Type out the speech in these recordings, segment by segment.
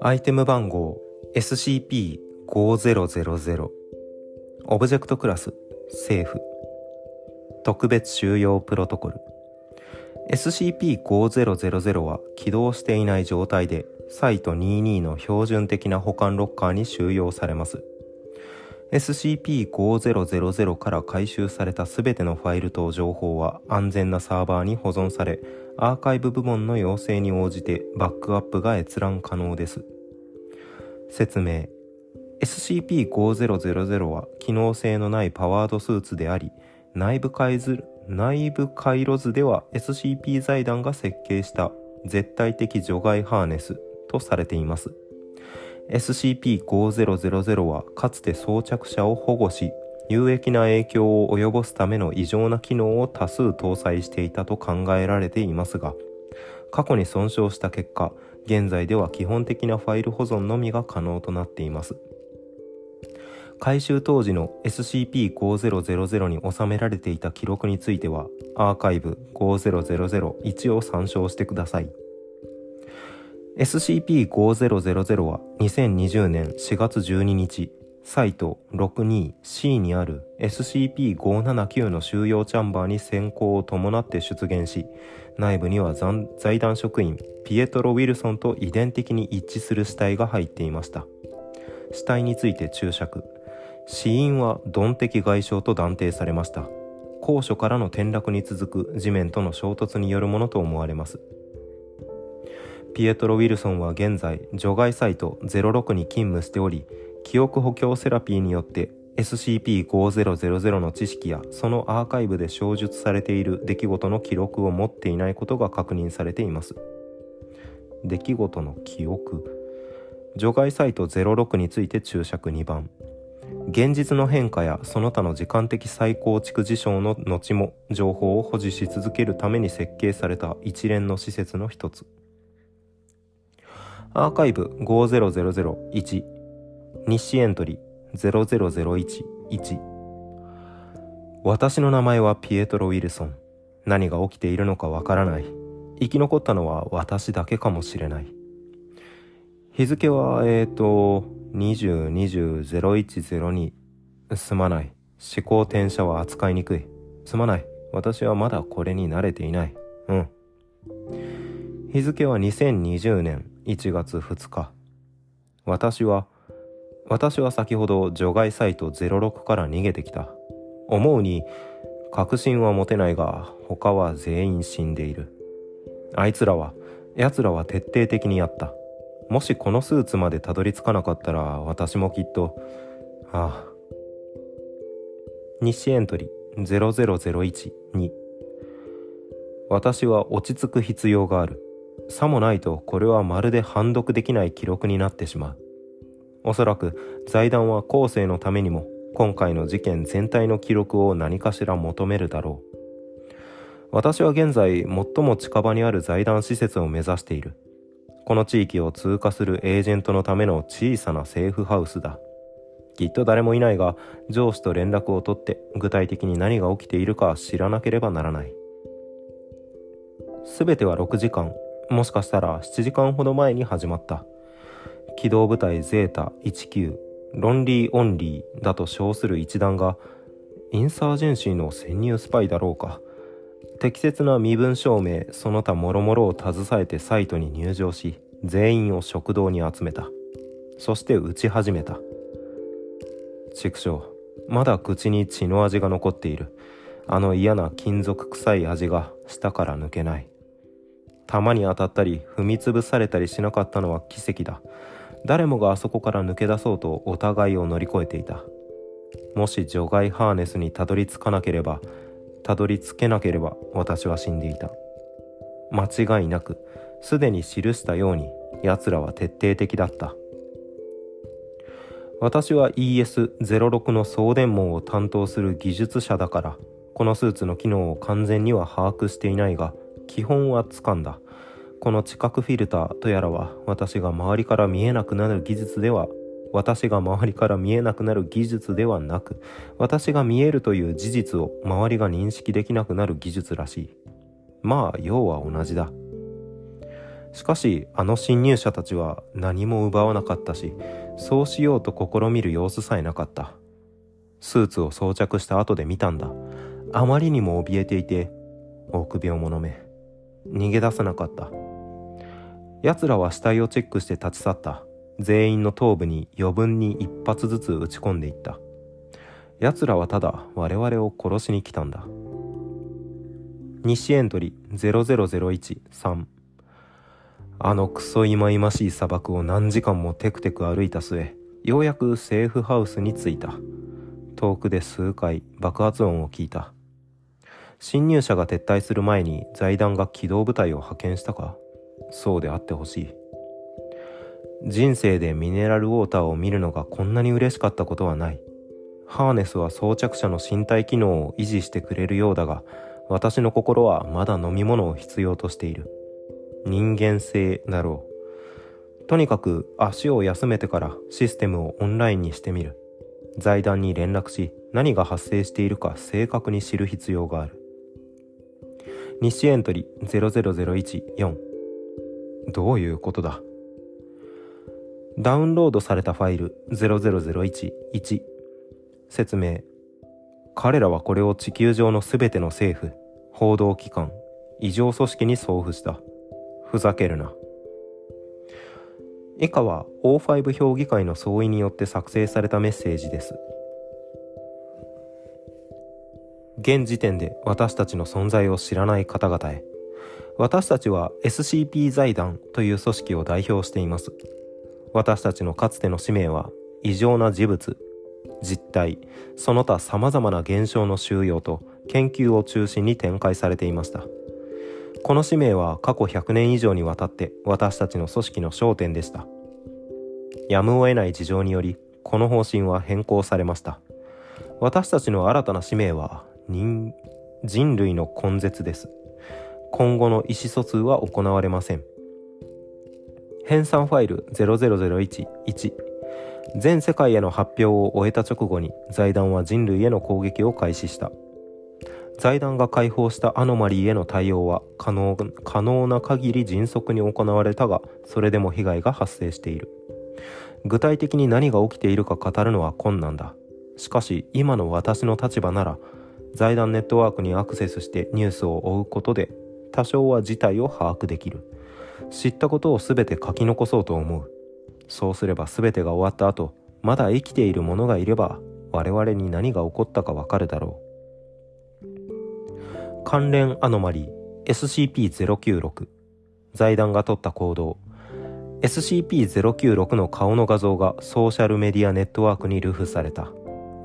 アイテム番号 SCP-5000 オブジェクトクラスセーフ。特別収容プロトコル。SCP-5000 は起動していない状態でサイト22の標準的な保管ロッカーに収容されます。SCP-5000 から回収されたすべてのファイルと情報は安全なサーバーに保存されアーカイブ部門の要請に応じてバックアップが閲覧可能です。説明。SCP-5000 は機能性のないパワードスーツであり内部回内部回路図では SCP 財団が設計した絶対的除外ハーネスとされています。SCP-5000 はかつて装着者を保護し有益な影響を及ぼすための異常な機能を多数搭載していたと考えられていますが過去に損傷した結果現在では基本的なファイル保存のみが可能となっています。回収当時の SCP-5000 に収められていた記録についてはアーカイブ5001を参照してください。SCP-5000 は2020年4月12日サイト 62C にある SCP-579 の収容チャンバーに先行を伴って出現し内部には財団職員ピエトロ・ウィルソンと遺伝的に一致する死体が入っていました。死体について注釈。死因は鈍的外傷と断定されました。高所からの転落に続く地面との衝突によるものと思われます。ピエトロ・ウィルソンは現在除外サイト06に勤務しており記憶補強セラピーによって SCP-5000 の知識やそのアーカイブで詳述されている出来事の記録を持っていないことが確認されています。出来事の記憶。除外サイト06について注釈2番。現実の変化やその他の時間的再構築事象の後も情報を保持し続けるために設計された一連の施設の一つ。アーカイブ50001日誌エントリー00011私の名前はピエトロ・ウィルソン。何が起きているのかわからない。生き残ったのは私だけかもしれない。日付はえっ、ー、と2020-0102すまない。思考転写は扱いにくい。すまない。私はまだこれに慣れていない。うん。日付は2020年1月2日。私は私は先ほど除外サイト06から逃げてきた。思うに確信は持てないが他は全員死んでいる。あいつらは奴らは徹底的にやった。もしこのスーツまでたどり着かなかったら私もきっとああ。日誌エントリー00012私は落ち着く必要がある。さもないとこれはまるで判読できない記録になってしまう。おそらく財団は後世のためにも今回の事件全体の記録を何かしら求めるだろう。私は現在最も近場にある財団施設を目指している。この地域を通過するエージェントのための小さなセーフハウスだ。きっと誰もいないが上司と連絡を取って具体的に何が起きているか知らなければならない。全ては6時間。もしかしたら7時間ほど前に始まった。機動部隊ゼータ19ロンリー・オンリーだと称する一団がインサージェンシーの潜入スパイだろうか。適切な身分証明その他諸々を携えてサイトに入場し全員を食堂に集めた。そして撃ち始めた。畜生まだ口に血の味が残っている。あの嫌な金属臭い味が舌から抜けない。弾に当たったり踏みつぶされたりしなかったのは奇跡だ。誰もがあそこから抜け出そうとお互いを乗り越えていた。もし除外ハーネスにたどり着かなければたどり着けなければ私は死んでいた。間違いなくすでに記したように奴らは徹底的だった。私は ES06 の送電網を担当する技術者だからこのスーツの機能を完全には把握していないが基本はつかんだ。この知覚フィルターとやらは私が周りから見えなくなる技術では私が周りから見えなくなる技術ではなく私が見えるという事実を周りが認識できなくなる技術らしい。まあ要は同じだ。しかしあの侵入者たちは何も奪わなかったしそうしようと試みる様子さえなかった。スーツを装着した後で見たんだ。あまりにも怯えていて臆病者め。逃げ出さなかった。奴らは死体をチェックして立ち去った。全員の頭部に余分に一発ずつ撃ち込んでいった。奴らはただ我々を殺しに来たんだ。西エントリー00013あのクソ忌々しい砂漠を何時間もテクテク歩いた末ようやくセーフハウスに着いた。遠くで数回爆発音を聞いた。侵入者が撤退する前に財団が機動部隊を派遣したか？そうであってほしい。人生でミネラルウォーターを見るのがこんなに嬉しかったことはない。ハーネスは装着者の身体機能を維持してくれるようだが私の心はまだ飲み物を必要としている。人間性だろう。とにかく足を休めてからシステムをオンラインにしてみる。財団に連絡し何が発生しているか正確に知る必要がある。日誌エントリー00014どういうことだ？ダウンロードされたファイル00011説明。彼らはこれを地球上の全ての政府報道機関異常組織に送付した。ふざけるな。以下は O5 評議会の総意によって作成されたメッセージです。現時点で私たちの存在を知らない方々へ。私たちは SCP 財団という組織を代表しています。私たちのかつての使命は異常な事物実態その他様々な現象の収容と研究を中心に展開されていました。この使命は過去100年以上にわたって私たちの組織の焦点でした。やむを得ない事情によりこの方針は変更されました。私たちの新たな使命は人人類の根絶です。今後の意思疎通は行われません。編纂ファイル00011全世界への発表を終えた直後に財団は人類への攻撃を開始した。財団が解放したアノマリーへの対応は可能可能な限り迅速に行われたがそれでも被害が発生している。具体的に何が起きているか語るのは困難だ。しかし今の私の立場なら財団ネットワークにアクセスしてニュースを追うことで多少は事態を把握できる。知ったことを全て書き残そうと思う。そうすれば全てが終わった後まだ生きている者がいれば我々に何が起こったかわかるだろう。関連アノマリー SCP-096 財団が取った行動。SCP-096 の顔の画像がソーシャルメディアネットワークに流布された。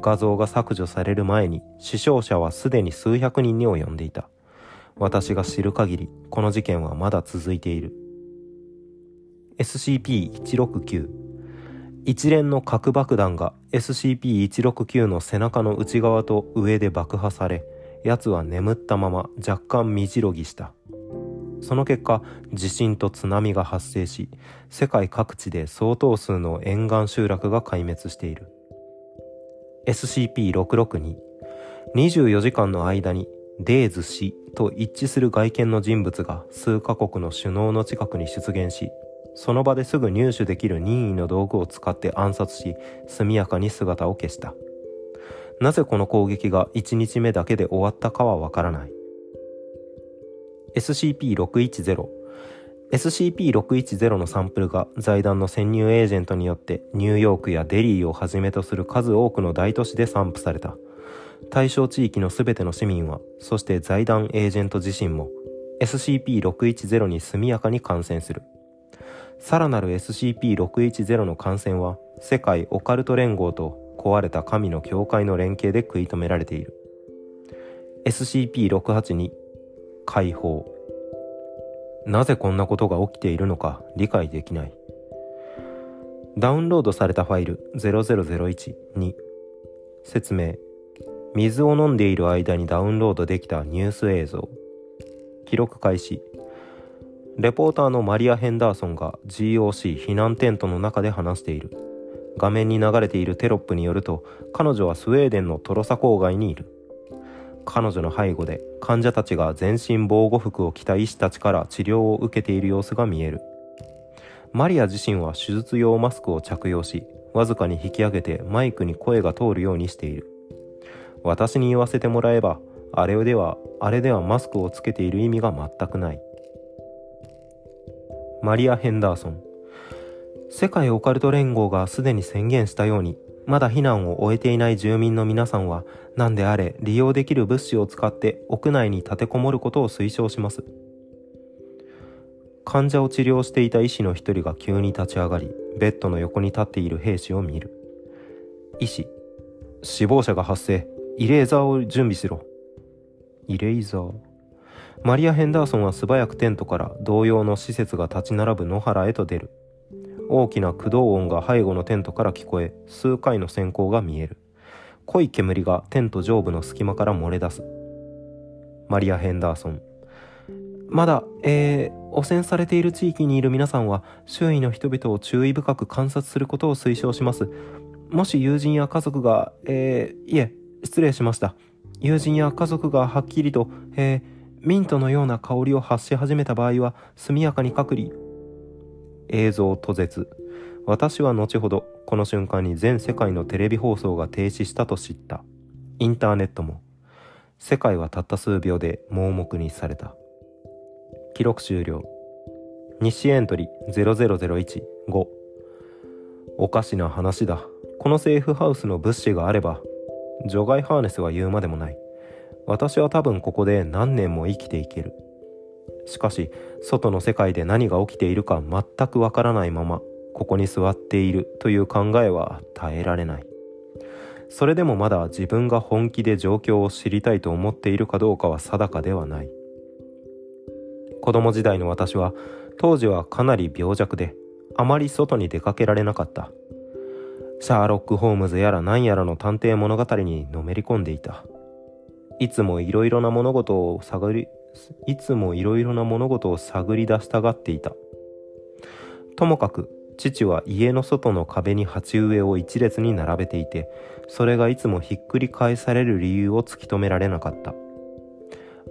画像が削除される前に死傷者はすでに数百人に及んでいた。私が知る限りこの事件はまだ続いている。SCP-169 一連の核爆弾が SCP-169 の背中の内側と上で爆破され奴は眠ったまま若干みじろぎした。その結果地震と津波が発生し世界各地で相当数の沿岸集落が壊滅している。SCP-662 24時間の間にデーズ氏と一致する外見の人物が数カ国の首脳の近くに出現しその場ですぐ入手できる任意の道具を使って暗殺し速やかに姿を消した。なぜこの攻撃が1日目だけで終わったかはわからない。SCP-610 SCP-610 のサンプルが財団の潜入エージェントによってニューヨークやデリーをはじめとする数多くの大都市で散布された。対象地域の全ての市民はそして財団エージェント自身も SCP-610 に速やかに感染する。さらなる SCP-610 の感染は世界オカルト連合と壊れた神の教会の連携で食い止められている。SCP-682 解放。なぜこんなことが起きているのか理解できない。ダウンロードされたファイル00012説明。水を飲んでいる間にダウンロードできたニュース映像。記録開始。レポーターのマリア・ヘンダーソンが GOC 避難テントの中で話している。画面に流れているテロップによると彼女はスウェーデンのトロサ郊外にいる。彼女の背後で患者たちが全身防護服を着た医師たちから治療を受けている様子が見える。マリア自身は手術用マスクを着用しわずかに引き上げてマイクに声が通るようにしている。私に言わせてもらえばあれではあれではマスクをつけている意味が全くない。マリア・ヘンダーソン。世界オカルト連合がすでに宣言したようにまだ避難を終えていない住民の皆さんは何であれ利用できる物資を使って屋内に立てこもることを推奨します。患者を治療していた医師の一人が急に立ち上がりベッドの横に立っている兵士を見る。医師死亡者が発生。イレーザーを準備しろ。イレイザー。マリア・ヘンダーソンは素早くテントから同様の施設が立ち並ぶ野原へと出る。大きな駆動音が背後のテントから聞こえ数回の閃光が見える。濃い煙がテント上部の隙間から漏れ出す。マリア・ヘンダーソン。まだ、えー、汚染されている地域にいる皆さんは周囲の人々を注意深く観察することを推奨します。もし友人や家族が、えー、いえ失礼しました。友人や家族がはっきりと、えー、ミントのような香りを発し始めた場合は速やかに隔離。映像途絶。私は後ほどこの瞬間に全世界のテレビ放送が停止したと知った。インターネットも世界はたった数秒で盲目にされた。記録終了。日誌エントリー00015おかしな話だ。このセーフハウスの物資があれば除外ハーネスは言うまでもない。私は多分ここで何年も生きていける。しかし外の世界で何が起きているか全くわからないままここに座っているという考えは耐えられない。それでもまだ自分が本気で状況を知りたいと思っているかどうかは定かではない。子供時代の私は当時はかなり病弱であまり外に出かけられなかった。シャーロック・ホームズやら何やらの探偵物語にのめり込んでいた。いつもいろいろな物事を探りいつもいろいろな物事を探り出したがっていた。ともかく父は家の外の壁に鉢植えを一列に並べていてそれがいつもひっくり返される理由を突き止められなかった。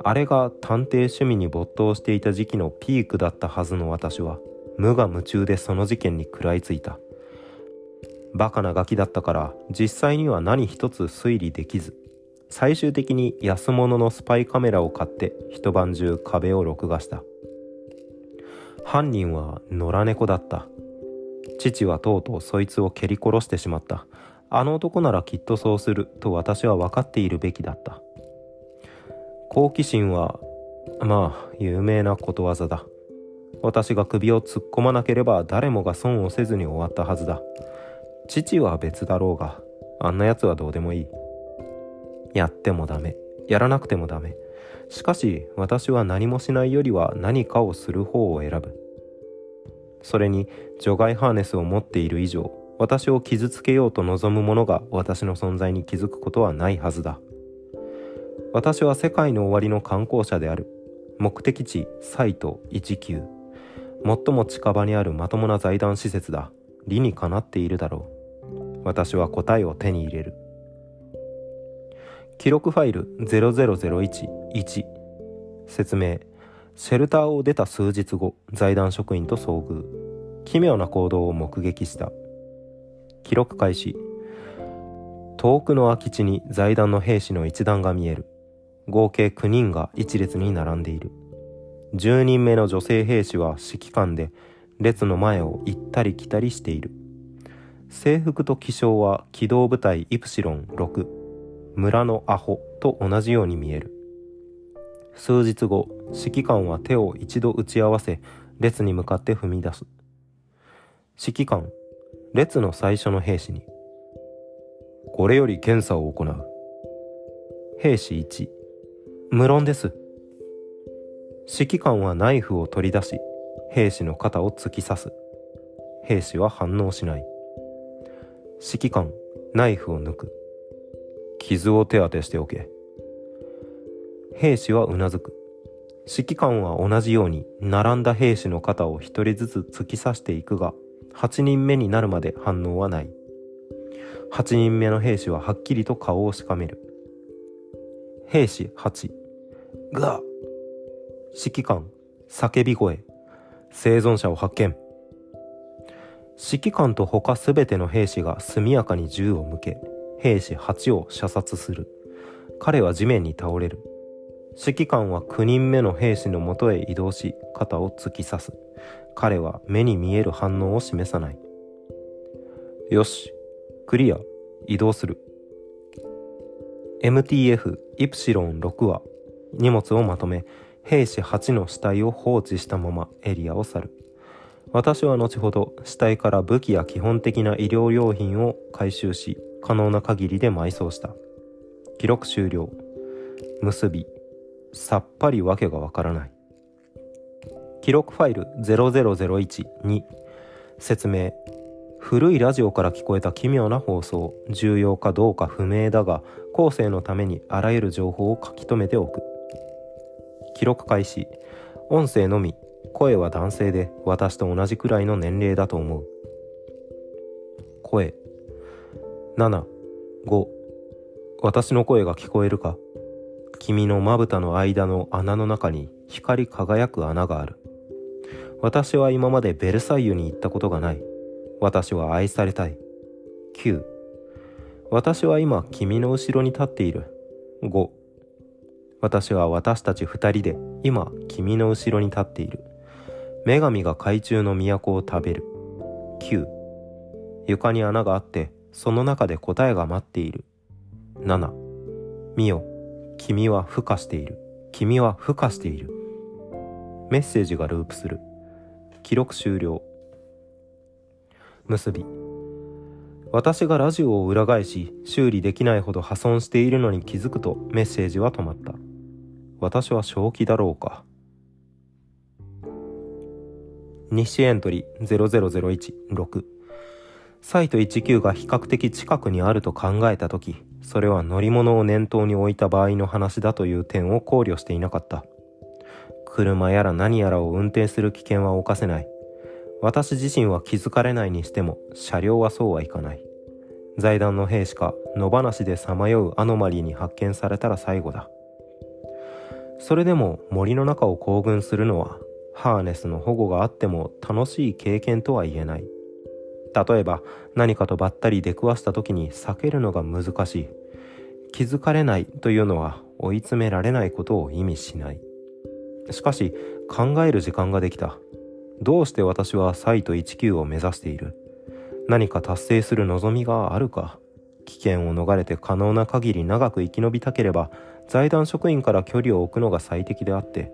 あれが探偵趣味に没頭していた時期のピークだったはずの私は無我夢中でその事件に食らいついた。バカなガキだったから実際には何一つ推理できず。最終的に安物のスパイカメラを買って一晩中壁を録画した。犯人は野良猫だった。父はとうとうそいつを蹴り殺してしまった。あの男ならきっとそうする。と私は分かっているべきだった。好奇心はまあ有名なことわざだ。私が首を突っ込まなければ誰もが損をせずに終わったはずだ。父は別だろうがあんな奴はどうでもいい。やってもダメ。やらなくてもダメ。しかし私は何もしないよりは何かをする方を選ぶ。それに除外ハーネスを持っている以上私を傷つけようと望む者が私の存在に気づくことはないはずだ。私は世界の終わりの観光者である。目的地サイト19最も近場にあるまともな財団施設だ。理にかなっているだろう。私は答えを手に入れる。記録ファイル00011説明。シェルターを出た数日後財団職員と遭遇。奇妙な行動を目撃した。記録開始。遠くの空き地に財団の兵士の一団が見える。合計9人が一列に並んでいる。10人目の女性兵士は指揮官で列の前を行ったり来たりしている。制服と気象は機動部隊イプシロン6村のアホと同じように見える。数日後指揮官は手を一度打ち合わせ列に向かって踏み出す。指揮官列の最初の兵士にこれより検査を行う。兵士1無論です。指揮官はナイフを取り出し兵士の肩を突き刺す。兵士は反応しない。指揮官ナイフを抜く。傷を手当てしておけ。兵士はうなずく。指揮官は同じように並んだ兵士の肩を一人ずつ突き刺していくが、8人目になるまで反応はない。8人目の兵士ははっきりと顔をしかめる。兵士8が指揮官叫び声生存者を発見指揮官と他すべての兵士が速やかに銃を向け兵士8を射殺する。彼は地面に倒れる。指揮官は9人目の兵士のもとへ移動し肩を突き刺す。彼は目に見える反応を示さない。よしクリア移動する。MTF イプシロン6は荷物をまとめ兵士8の死体を放置したままエリアを去る。私は後ほど死体から武器や基本的な医療用品を回収し可能な限りで埋葬した。記録終了。結び。さっぱりわけがわからない。記録ファイル00012説明。古いラジオから聞こえた奇妙な放送。重要かどうか不明だが後世のためにあらゆる情報を書き留めておく。記録開始。音声のみ。声は男性で私と同じくらいの年齢だと思う。声。75私の声が聞こえるか？君のまぶたの間の穴の中に光り輝く穴がある。私は今までベルサイユに行ったことがない。私は愛されたい。9私は今君の後ろに立っている。5私は私たち二人で今君の後ろに立っている。女神が海中の都を食べる。9床に穴があってその中で答えが待っている。7見よ。君は孵化している。君は孵化している。メッセージがループする。記録終了。結び。私がラジオを裏返し修理できないほど破損しているのに気づくとメッセージは止まった。私は正気だろうか。日誌エントリー00016サイト19が比較的近くにあると考えた時それは乗り物を念頭に置いた場合の話だという点を考慮していなかった。車やら何やらを運転する危険は犯せない。私自身は気づかれないにしても、車両はそうはいかない。財団の兵士か野放しでさまようアノマリーに発見されたら最後だ。それでも森の中を行軍するのは、ハーネスの保護があっても楽しい経験とは言えない。例えば何かとばったり出くわした時に避けるのが難しい。気づかれないというのは追い詰められないことを意味しない。しかし考える時間ができた。どうして私はサイト19を目指している？何か達成する望みがあるか？危険を逃れて可能な限り長く生き延びたければ財団職員から距離を置くのが最適であって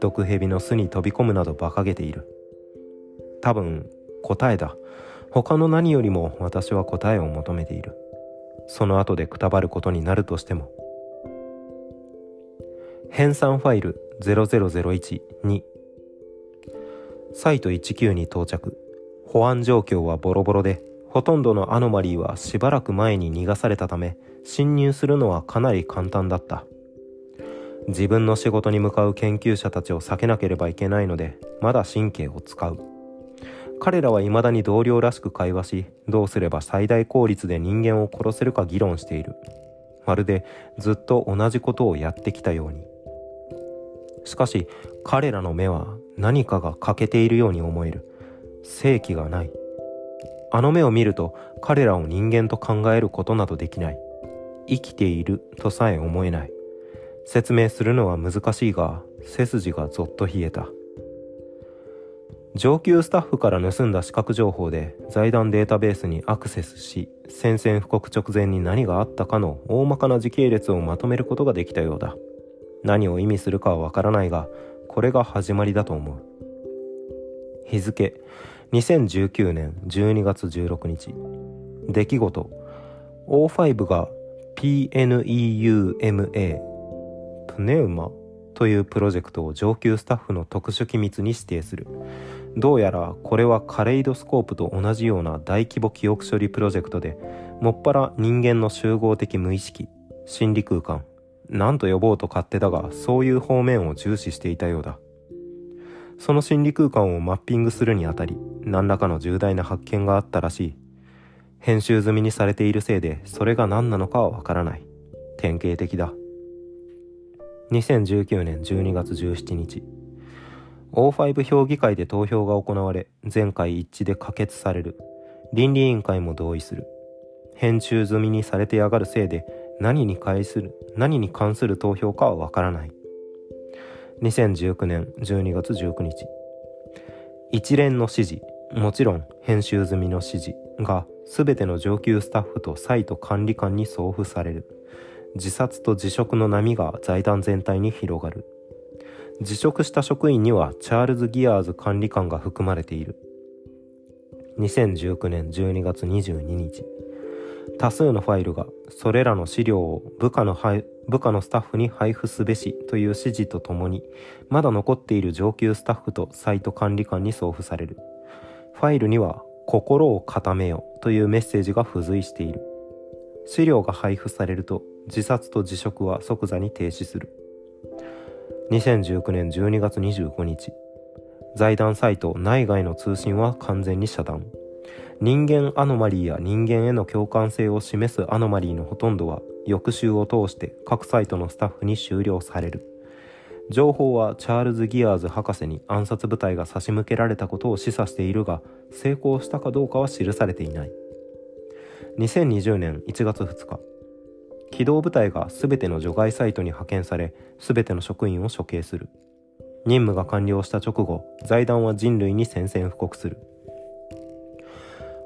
毒蛇の巣に飛び込むなど馬鹿げている。多分答えだ。他の何よりも私は答えを求めている。その後でくたばることになるとしても。編纂ファイル00012サイト19に到着。保安状況はボロボロでほとんどのアノマリーはしばらく前に逃がされたため侵入するのはかなり簡単だった。自分の仕事に向かう研究者たちを避けなければいけないのでまだ神経を使う。彼らは未だに同僚らしく会話しどうすれば最大効率で人間を殺せるか議論している。まるでずっと同じことをやってきたように。しかし彼らの目は何かが欠けているように思える。正気がない。あの目を見ると彼らを人間と考えることなどできない。生きているとさえ思えない。説明するのは難しいが背筋がぞっと冷えた。上級スタッフから盗んだ視覚情報で財団データベースにアクセスし宣戦布告直前に何があったかの大まかな時系列をまとめることができたようだ。何を意味するかはわからないがこれが始まりだと思う。日付2019年12月16日出来事。O5 が PNEUMA プネウマというプロジェクトを上級スタッフの特殊機密に指定する。どうやらこれはカレイドスコープと同じような大規模記憶処理プロジェクトでもっぱら人間の集合的無意識心理空間何と呼ぼうと勝手だがそういう方面を重視していたようだ。その心理空間をマッピングするにあたり何らかの重大な発見があったらしい。編集済みにされているせいでそれが何なのかはわからない。典型的だ。2019年12月17日。O5 評議会で投票が行われ全会一致で可決される。倫理委員会も同意する。編集済みにされてやがるせいで何に関する何に関する投票かはわからない。2019年12月19日。一連の指示もちろん編集済みの指示が全ての上級スタッフとサイト管理官に送付される。自殺と辞職の波が財団全体に広がる。辞職した職員にはチャールズ・ギアーズ管理官が含まれている。2019年12月22日。多数のファイルがそれらの資料を部下の部下のスタッフに配布すべしという指示とともにまだ残っている上級スタッフとサイト管理官に送付される。ファイルには心を固めよというメッセージが付随している。資料が配布されると自殺と辞職は即座に停止する。2019年12月25日。財団サイト内外の通信は完全に遮断。人間アノマリーや人間への共感性を示すアノマリーのほとんどは翌週を通して各サイトのスタッフに終了される。情報はチャールズ・ギアーズ博士に暗殺部隊が差し向けられたことを示唆しているが成功したかどうかは記されていない。2020年1月2日。機動部隊が全ての除外サイトに派遣され全ての職員を処刑する。任務が完了した直後財団は人類に宣戦布告する。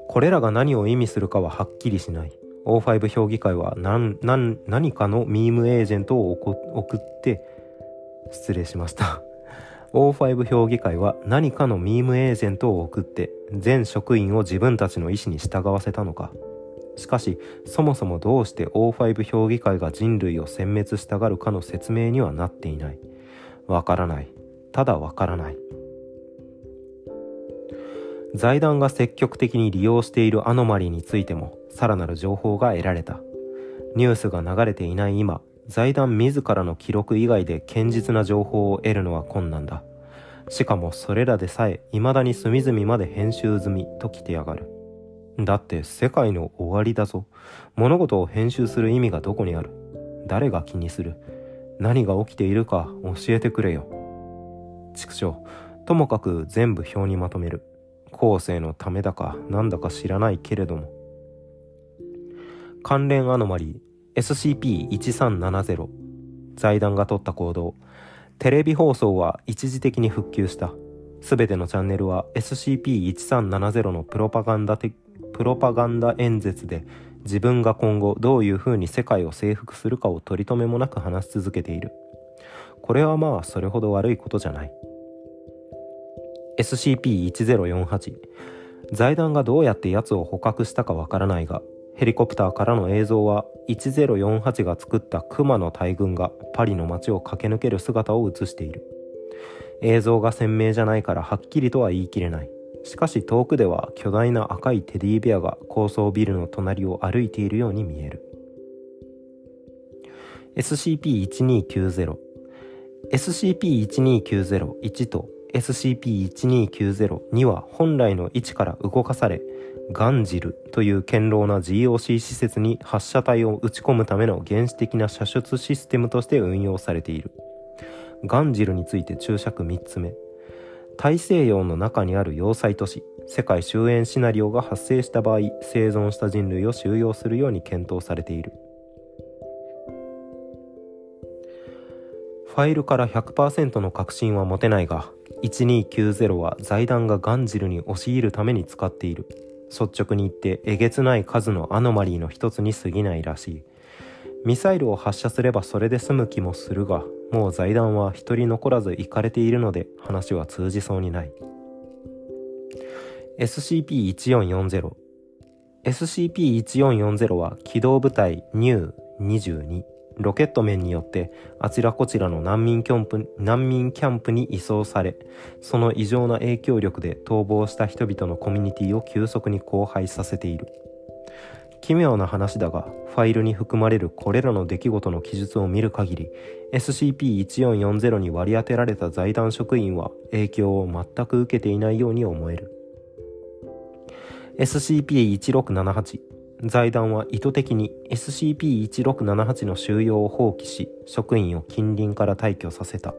これらが何を意味するかははっきりしない。O5 評議会は何何何かのミームエージェントを送って失礼しました。O5 評議会は何かのミームエージェントを送って全職員を自分たちの意思に従わせたのか。しかしそもそもどうして O5 評議会が人類を殲滅したがるかの説明にはなっていない。わからない。ただわからない。財団が積極的に利用しているアノマリーについてもさらなる情報が得られた。ニュースが流れていない今財団自らの記録以外で堅実な情報を得るのは困難だ。しかもそれらでさえ未だに隅々まで編集済みと来てやがる。だって世界の終わりだぞ。物事を編集する意味がどこにある？誰が気にする？何が起きているか教えてくれよ。畜生、ともかく全部表にまとめる。後世のためだかなんだか知らないけれども。関連アノマリー SCP-1370 財団が取った行動テレビ放送は一時的に復旧したすべてのチャンネルは SCP-1370 のプロパガンダ的プロパガンダ演説で自分が今後どういうふうに世界を征服するかを取り留めもなく話し続けている。これはまあそれほど悪いことじゃない。SCP-1048 財団がどうやって奴を捕獲したかわからないがヘリコプターからの映像は1048が作った熊の大群がパリの街を駆け抜ける姿を映している。映像が鮮明じゃないからはっきりとは言い切れない。しかし遠くでは巨大な赤いテディベアが高層ビルの隣を歩いているように見える。SCP-1290 SCP-12901 と SCP-1290-2 は本来の位置から動かされガンジルという堅牢な GOC 施設に発射体を撃ち込むための原始的な射出システムとして運用されている。ガンジルについて注釈3つ目。大西洋の中にある要塞都市世界終焉シナリオが発生した場合生存した人類を収容するように検討されている。ファイルから100%の確信は持てないが1290は財団がガンジルに押し入るために使っている。率直に言ってえげつない数のアノマリーの一つに過ぎないらしい。ミサイルを発射すればそれで済む気もするがもう財団は一人残らず行かれているので話は通じそうにない。SCP-1440 SCP-1440 は機動部隊 NU22 ロケット面によってあちらこちらの難民キャンプ難民キャンプに移送されその異常な影響力で逃亡した人々のコミュニティを急速に荒廃させている。奇妙な話だがファイルに含まれるこれらの出来事の記述を見る限り SCP-1440 に割り当てられた財団職員は影響を全く受けていないように思える。SCP-1678 財団は意図的に SCP-1678 の収容を放棄し職員を近隣から退去させた。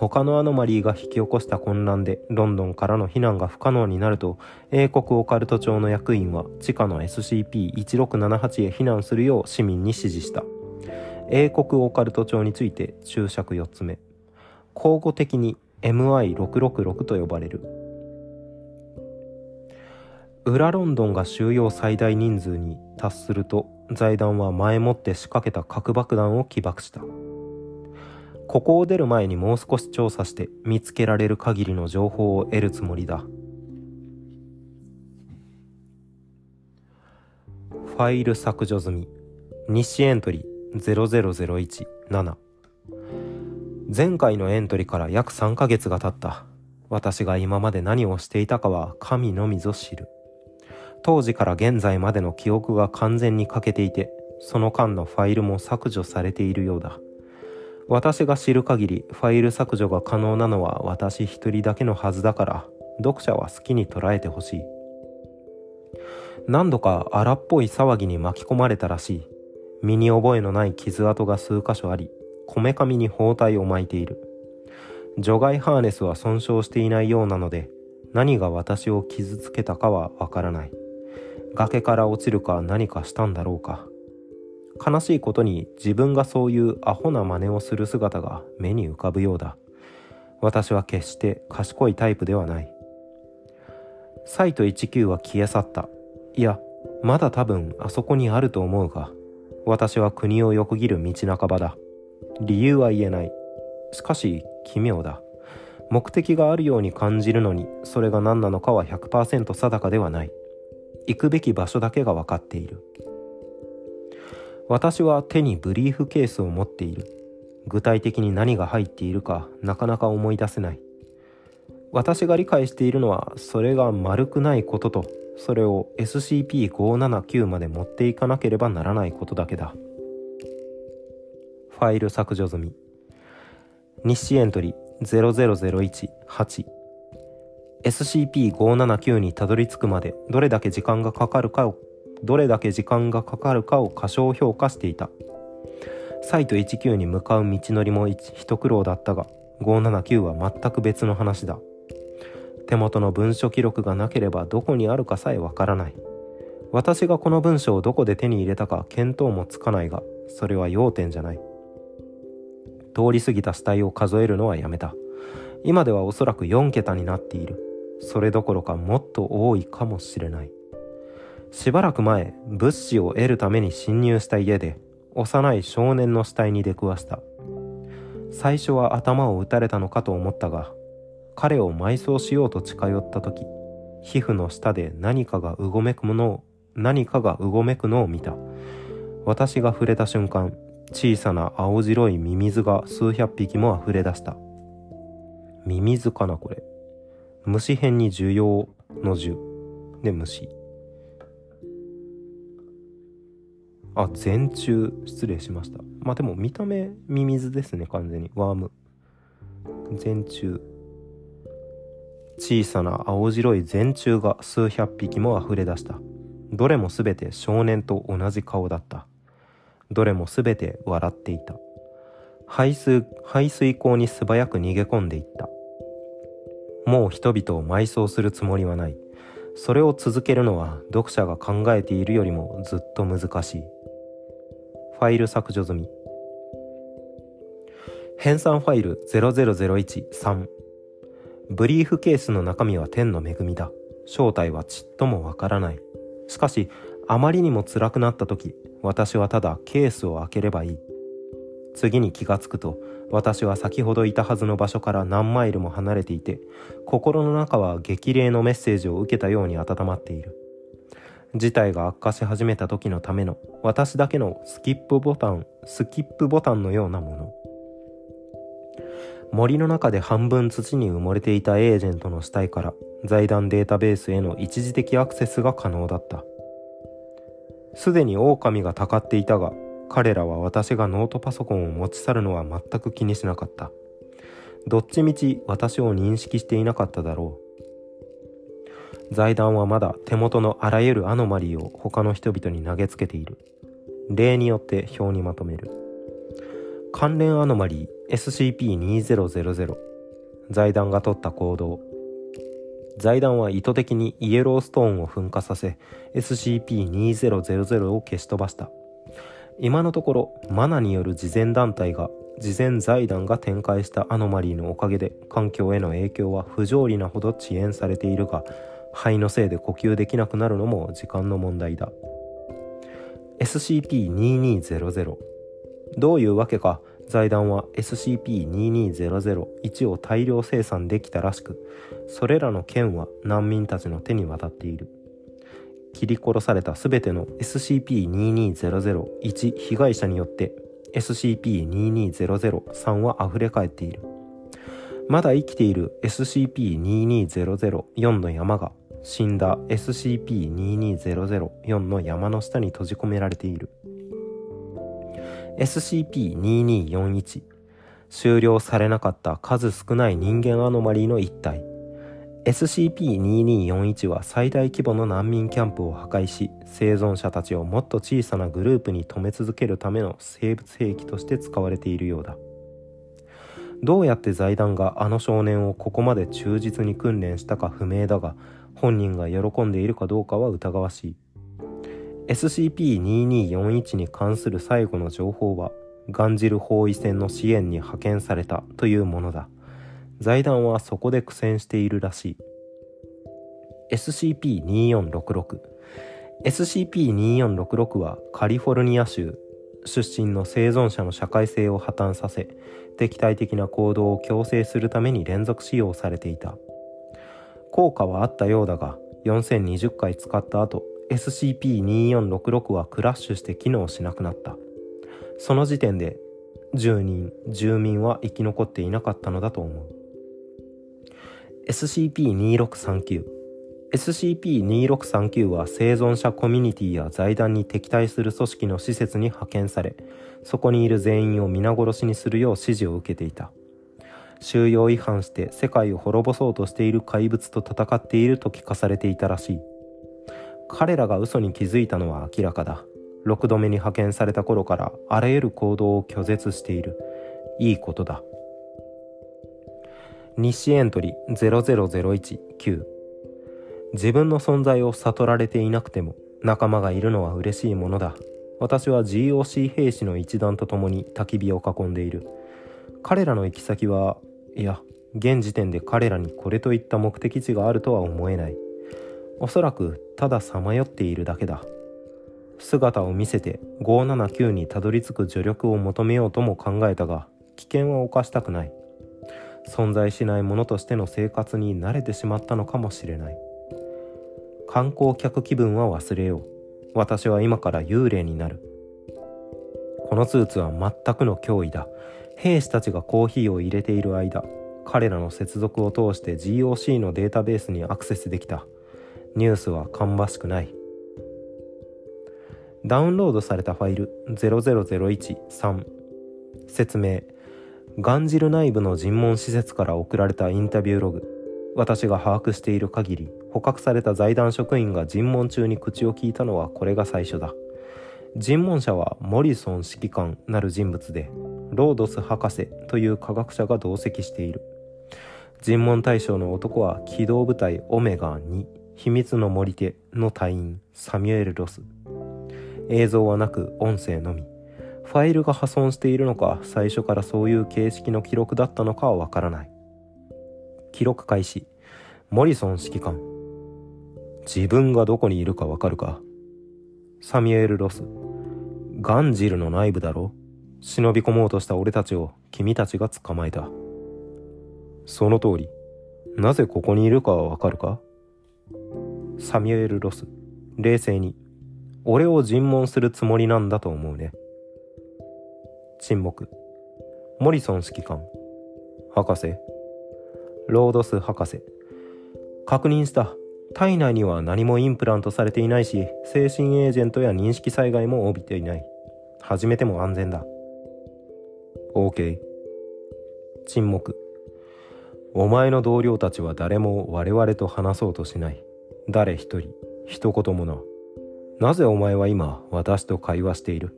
他のアノマリーが引き起こした混乱でロンドンからの避難が不可能になると英国オカルト庁の役員は地下の SCP-1678 へ避難するよう市民に指示した。英国オカルト庁について注釈4つ目。交互的に MI666 と呼ばれる。裏ロンドンが収容最大人数に達すると財団は前もって仕掛けた核爆弾を起爆した。ここを出る前にもう少し調査して見つけられる限りの情報を得るつもりだ。ファイル削除済み。日誌エントリー。00017前回のエントリーから約3ヶ月が経った。私が今まで何をしていたかは神のみぞ知る。当時から現在までの記憶が完全に欠けていてその間のファイルも削除されているようだ。私が知る限りファイル削除が可能なのは私一人だけのはずだから読者は好きに捉えてほしい。何度か荒っぽい騒ぎに巻き込まれたらしい。身に覚えのない傷跡が数箇所ありこめかみに包帯を巻いている。除外ハーネスは損傷していないようなので何が私を傷つけたかはわからない。崖から落ちるか何かしたんだろうか。悲しいことに自分がそういうアホな真似をする姿が目に浮かぶようだ。私は決して賢いタイプではない。サイト19は消え去った。いやまだ多分あそこにあると思うが私は国を横切る道半ばだ。理由は言えない。しかし奇妙だ。目的があるように感じるのにそれが何なのかは100%定かではない。行くべき場所だけが分かっている。私は手にブリーフケースを持っている。具体的に何が入っているかなかなか思い出せない。私が理解しているのはそれが丸くないこととそれを SCP-579 まで持っていかなければならないことだけだ。ファイル削除済み。日誌エントリー00018 SCP-579 にたどり着くまでどれだけ時間がかかるかをどれだけ時間がかかるかを過小評価していた。サイト19に向かう道のりも一苦労だったが579は全く別の話だ。手元の文書記録がなければどこにあるかさえわからない。私がこの文章をどこで手に入れたか見当もつかないがそれは要点じゃない。通り過ぎた死体を数えるのはやめた。今ではおそらく4桁になっている。それどころかもっと多いかもしれない。しばらく前物資を得るために侵入した家で幼い少年の死体に出くわした。最初は頭を打たれたのかと思ったが彼を埋葬しようと近寄った時皮膚の下で何かがうごめくものを何かがうごめくのを見た。私が触れた瞬間小さな青白いミミズが数百匹も溢れ出した。ミミズかなこれ。虫編に需要の樹。で虫。あ全虫失礼しました。まあでも見た目ミミズですね完全に。ワーム。全虫小さな青白い全虫が数百匹も溢れ出した。どれも全て少年と同じ顔だった。どれも全て笑っていた。排水排水溝に素早く逃げ込んでいった。もう人々を埋葬するつもりはない。それを続けるのは読者が考えているよりもずっと難しい。ファイル削除済み。編纂ファイル00013ブリーフケースの中身は天の恵みだ。正体はちっともわからない。しかしあまりにも辛くなった時私はただケースを開ければいい。次に気がつくと私は先ほどいたはずの場所から何マイルも離れていて心の中は激励のメッセージを受けたように温まっている。事態が悪化し始めた時のための私だけのスキップボタンスキップボタンのようなもの。森の中で半分土に埋もれていたエージェントの死体から財団データベースへの一時的アクセスが可能だった。すでに狼がたかっていたが彼らは私がノートパソコンを持ち去るのは全く気にしなかった。どっちみち私を認識していなかっただろう。財団はまだ手元のあらゆるアノマリーを他の人々に投げつけている。例によって表にまとめる。関連アノマリー SCP-2000 財団が取った行動。財団は意図的にイエローストーンを噴火させ SCP-2000 を消し飛ばした。今のところマナによる慈善団体が慈善財団が展開したアノマリーのおかげで環境への影響は不条理なほど遅延されているが肺のせいで呼吸できなくなるのも時間の問題だ。SCP-2200 どういうわけか？財団は SCP-2200-1 を大量生産できたらしくそれらの剣は難民たちの手に渡っている。切り殺された全ての SCP-2200-1 被害者によって SCP-2200-3 は溢れ返っている。まだ生きている SCP-2200-4 の山が死んだ SCP-2200-4 の山の下に閉じ込められている。SCP-2241 終了されなかった数少ない人間アノマリーの一体。SCP-2241 は最大規模の難民キャンプを破壊し生存者たちをもっと小さなグループに止め続けるための生物兵器として使われているようだ。どうやって財団があの少年をここまで忠実に訓練したか不明だが本人が喜んでいるかどうかは疑わしい。SCP-2241 に関する最後の情報はガンジル包囲戦の支援に派遣されたというものだ。財団はそこで苦戦しているらしい。SCP-2466 SCP-2466 はカリフォルニア州出身の生存者の社会性を破綻させ敵対的な行動を強制するために連続使用されていた。効果はあったようだが4020回使った後 SCP-2466 はクラッシュして機能しなくなった。その時点で住人住民は生き残っていなかったのだと思う。SCP-2639 SCP-2639 は生存者コミュニティや財団に敵対する組織の施設に派遣されそこにいる全員を皆殺しにするよう指示を受けていた。収容違反して世界を滅ぼそうとしている怪物と戦っていると聞かされていたらしい。彼らが嘘に気づいたのは明らかだ。6度目に派遣された頃からあらゆる行動を拒絶している。いいことだ。日誌エントリー00019自分の存在を悟られていなくても仲間がいるのは嬉しいものだ。私は GOC 兵士の一団と共に焚き火を囲んでいる。彼らの行き先はいや現時点で彼らにこれといった目的地があるとは思えない。おそらくたださまよっているだけだ。姿を見せて579にたどり着く助力を求めようとも考えたが危険は冒したくない。存在しないものとしての生活に慣れてしまったのかもしれない。観光客気分は忘れよう。私は今から幽霊になる。このスーツは全くの脅威だ。兵士たちがコーヒーを入れている間彼らの接続を通して GOC のデータベースにアクセスできた。ニュースは芳しくない。ダウンロードされたファイル00013説明。ガンジル内部の尋問施設から送られたインタビューログ。私が把握している限り捕獲された財団職員が尋問中に口を聞いたのはこれが最初だ。尋問者はモリソン指揮官なる人物でロードス博士という科学者が同席している。尋問対象の男は機動部隊オメガ2秘密の森手の隊員サミュエル・ロス。映像はなく音声のみ。ファイルが破損しているのか最初からそういう形式の記録だったのかはわからない。記録開始。モリソン指揮官。自分がどこにいるかわかるか。サミュエル・ロス。ガンジルの内部だろう。忍び込もうとした俺たちを君たちが捕まえた。その通り。なぜここにいるかはわかるか？サミュエル・ロス。冷静に。俺を尋問するつもりなんだと思うね。沈黙。モリソン指揮官。博士。ロードス博士。確認した。体内には何もインプラントされていないし、精神エージェントや認識災害も帯びていない。始めても安全だ。OK 沈黙。お前の同僚たちは誰も我々と話そうとしない。誰一人。一言もな。なぜお前は今私と会話している？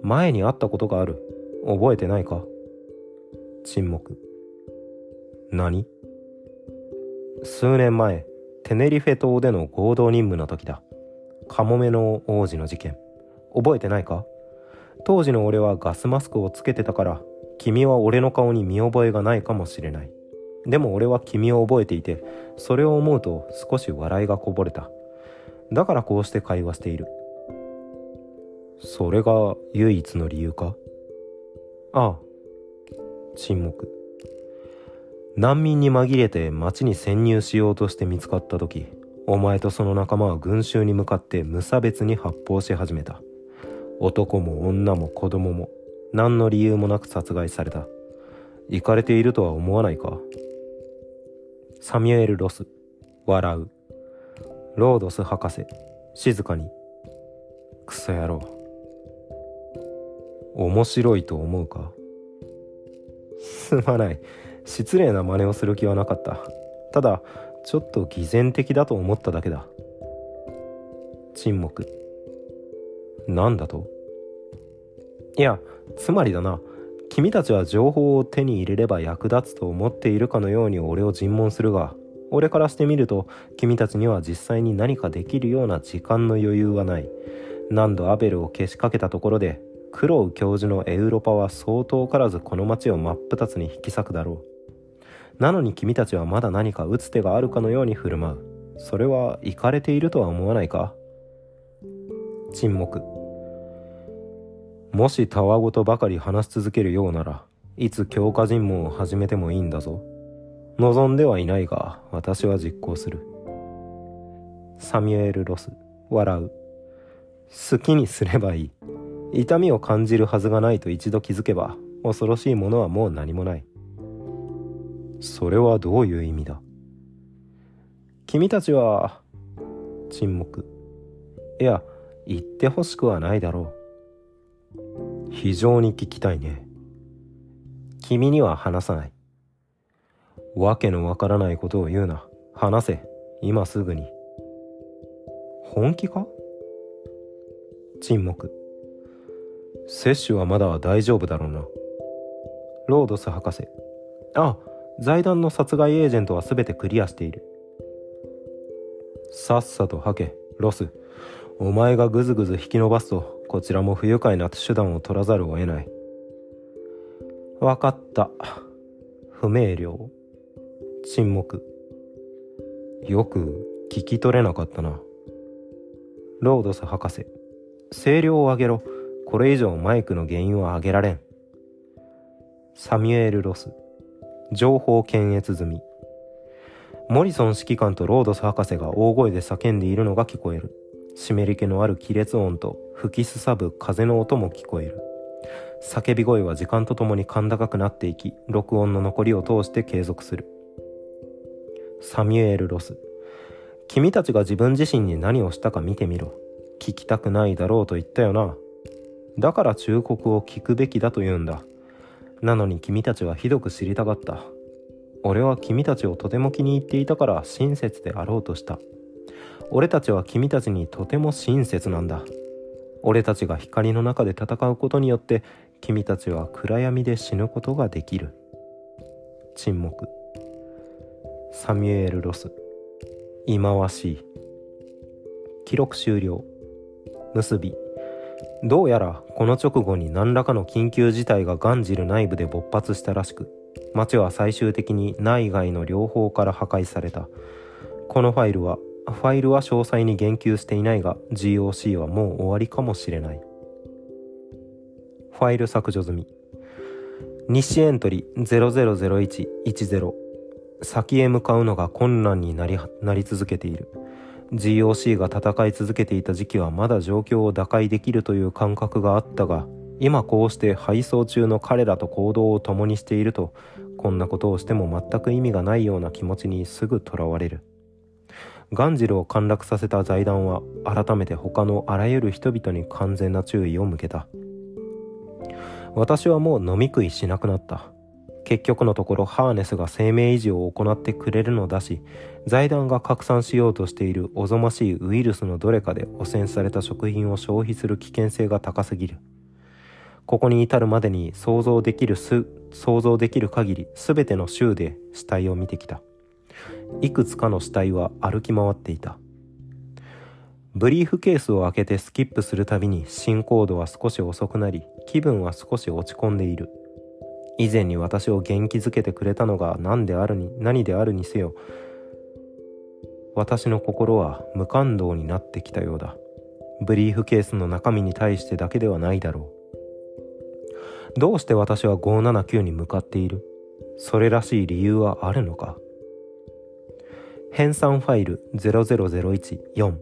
前に会ったことがある。覚えてないか？沈黙。何？数年前テネリフェ島での合同任務の時だ。カモメの王子の事件。覚えてないか？当時の俺はガスマスクをつけてたから君は俺の顔に見覚えがないかもしれない。でも俺は君を覚えていてそれを思うと少し笑いがこぼれた。だからこうして会話している。それが唯一の理由か？ああ。沈黙。難民に紛れて町に潜入しようとして見つかった時お前とその仲間は群衆に向かって無差別に発砲し始めた。男も女も子供も何の理由もなく殺害された。行かれているとは思わないか。サミュエル・ロス笑う。ロードス博士静かに。クソ野郎。面白いと思うか。すまない。失礼な真似をする気はなかった。ただちょっと偽善的だと思っただけだ。沈黙。なんだと？いやつまりだな。君たちは情報を手に入れれば役立つと思っているかのように俺を尋問するが俺からしてみると君たちには実際に何かできるような時間の余裕はない何度アベルをけしかけたところでクロウ教授のエウロパは相当からずこの町を真っ二つに引き裂くだろう。なのに君たちはまだ何か打つ手があるかのように振る舞う。それは行かれているとは思わないか？沈黙。もしたわごとばかり話し続けるようならいつ強化尋問を始めてもいいんだぞ。望んではいないが私は実行する。サミュエル・ロス笑う。好きにすればいい。痛みを感じるはずがないと一度気づけば恐ろしいものはもう何もない。それはどういう意味だ？君たちは沈黙。いや言ってほしくはないだろう。非常に聞きたいね。君には話さない。わけのわからないことを言うな。話せ。今すぐに。本気か？沈黙。接種はまだ大丈夫だろうな。ロードス博士。あ財団の殺害エージェントは全てクリアしている。さっさと吐けロス。お前がグズグズ引き伸ばすとこちらも不愉快な手段を取らざるを得ない。分かった。不明瞭。沈黙。よく聞き取れなかったな。ロードス博士声量を上げろ。これ以上マイクの原因は上げられん。サミュエル・ロス情報検閲済み。モリソン指揮官とロードス博士が大声で叫んでいるのが聞こえる。湿り気のある亀裂音と吹きすさぶ風の音も聞こえる。叫び声は時間とともに甲高くなっていき録音の残りを通して継続する。サミュエル・ロス。君たちが自分自身に何をしたか見てみろ。聞きたくないだろうと言ったよな。だから忠告を聞くべきだと言うんだ。なのに君たちはひどく知りたかった。俺は君たちをとても気に入っていたから親切であろうとした。俺たちは君たちにとても親切なんだ。俺たちが光の中で戦うことによって君たちは暗闇で死ぬことができる。沈黙。サミュエル・ロス。忌まわしい。記録終了。結び。どうやらこの直後に何らかの緊急事態がガンジル内部で勃発したらしく町は最終的に内外の両方から破壊された。このファイルはファイルは詳細に言及していないが GOC はもう終わりかもしれない。ファイル削除済み。日誌エントリー000110先へ向かうのが困難になりなり続けている。GOC が戦い続けていた時期はまだ状況を打開できるという感覚があったが今こうして配送中の彼らと行動を共にしているとこんなことをしても全く意味がないような気持ちにすぐとらわれる。ガンジルを陥落させた財団は改めて他のあらゆる人々に完全な注意を向けた。私はもう飲み食いしなくなった。結局のところハーネスが生命維持を行ってくれるのだし財団が拡散しようとしているおぞましいウイルスのどれかで汚染された食品を消費する危険性が高すぎる。ここに至るまでに想像できるす想像できる限り全ての州で死体を見てきた。いくつかの死体は歩き回っていた。ブリーフケースを開けてスキップするたびに進行度は少し遅くなり気分は少し落ち込んでいる。以前に私を元気づけてくれたのが何であるに何であるにせよ。私の心は無感動になってきたようだ。ブリーフケースの中身に対してだけではないだろう。どうして私は579に向かっている？それらしい理由はあるのか？編纂ファイル00014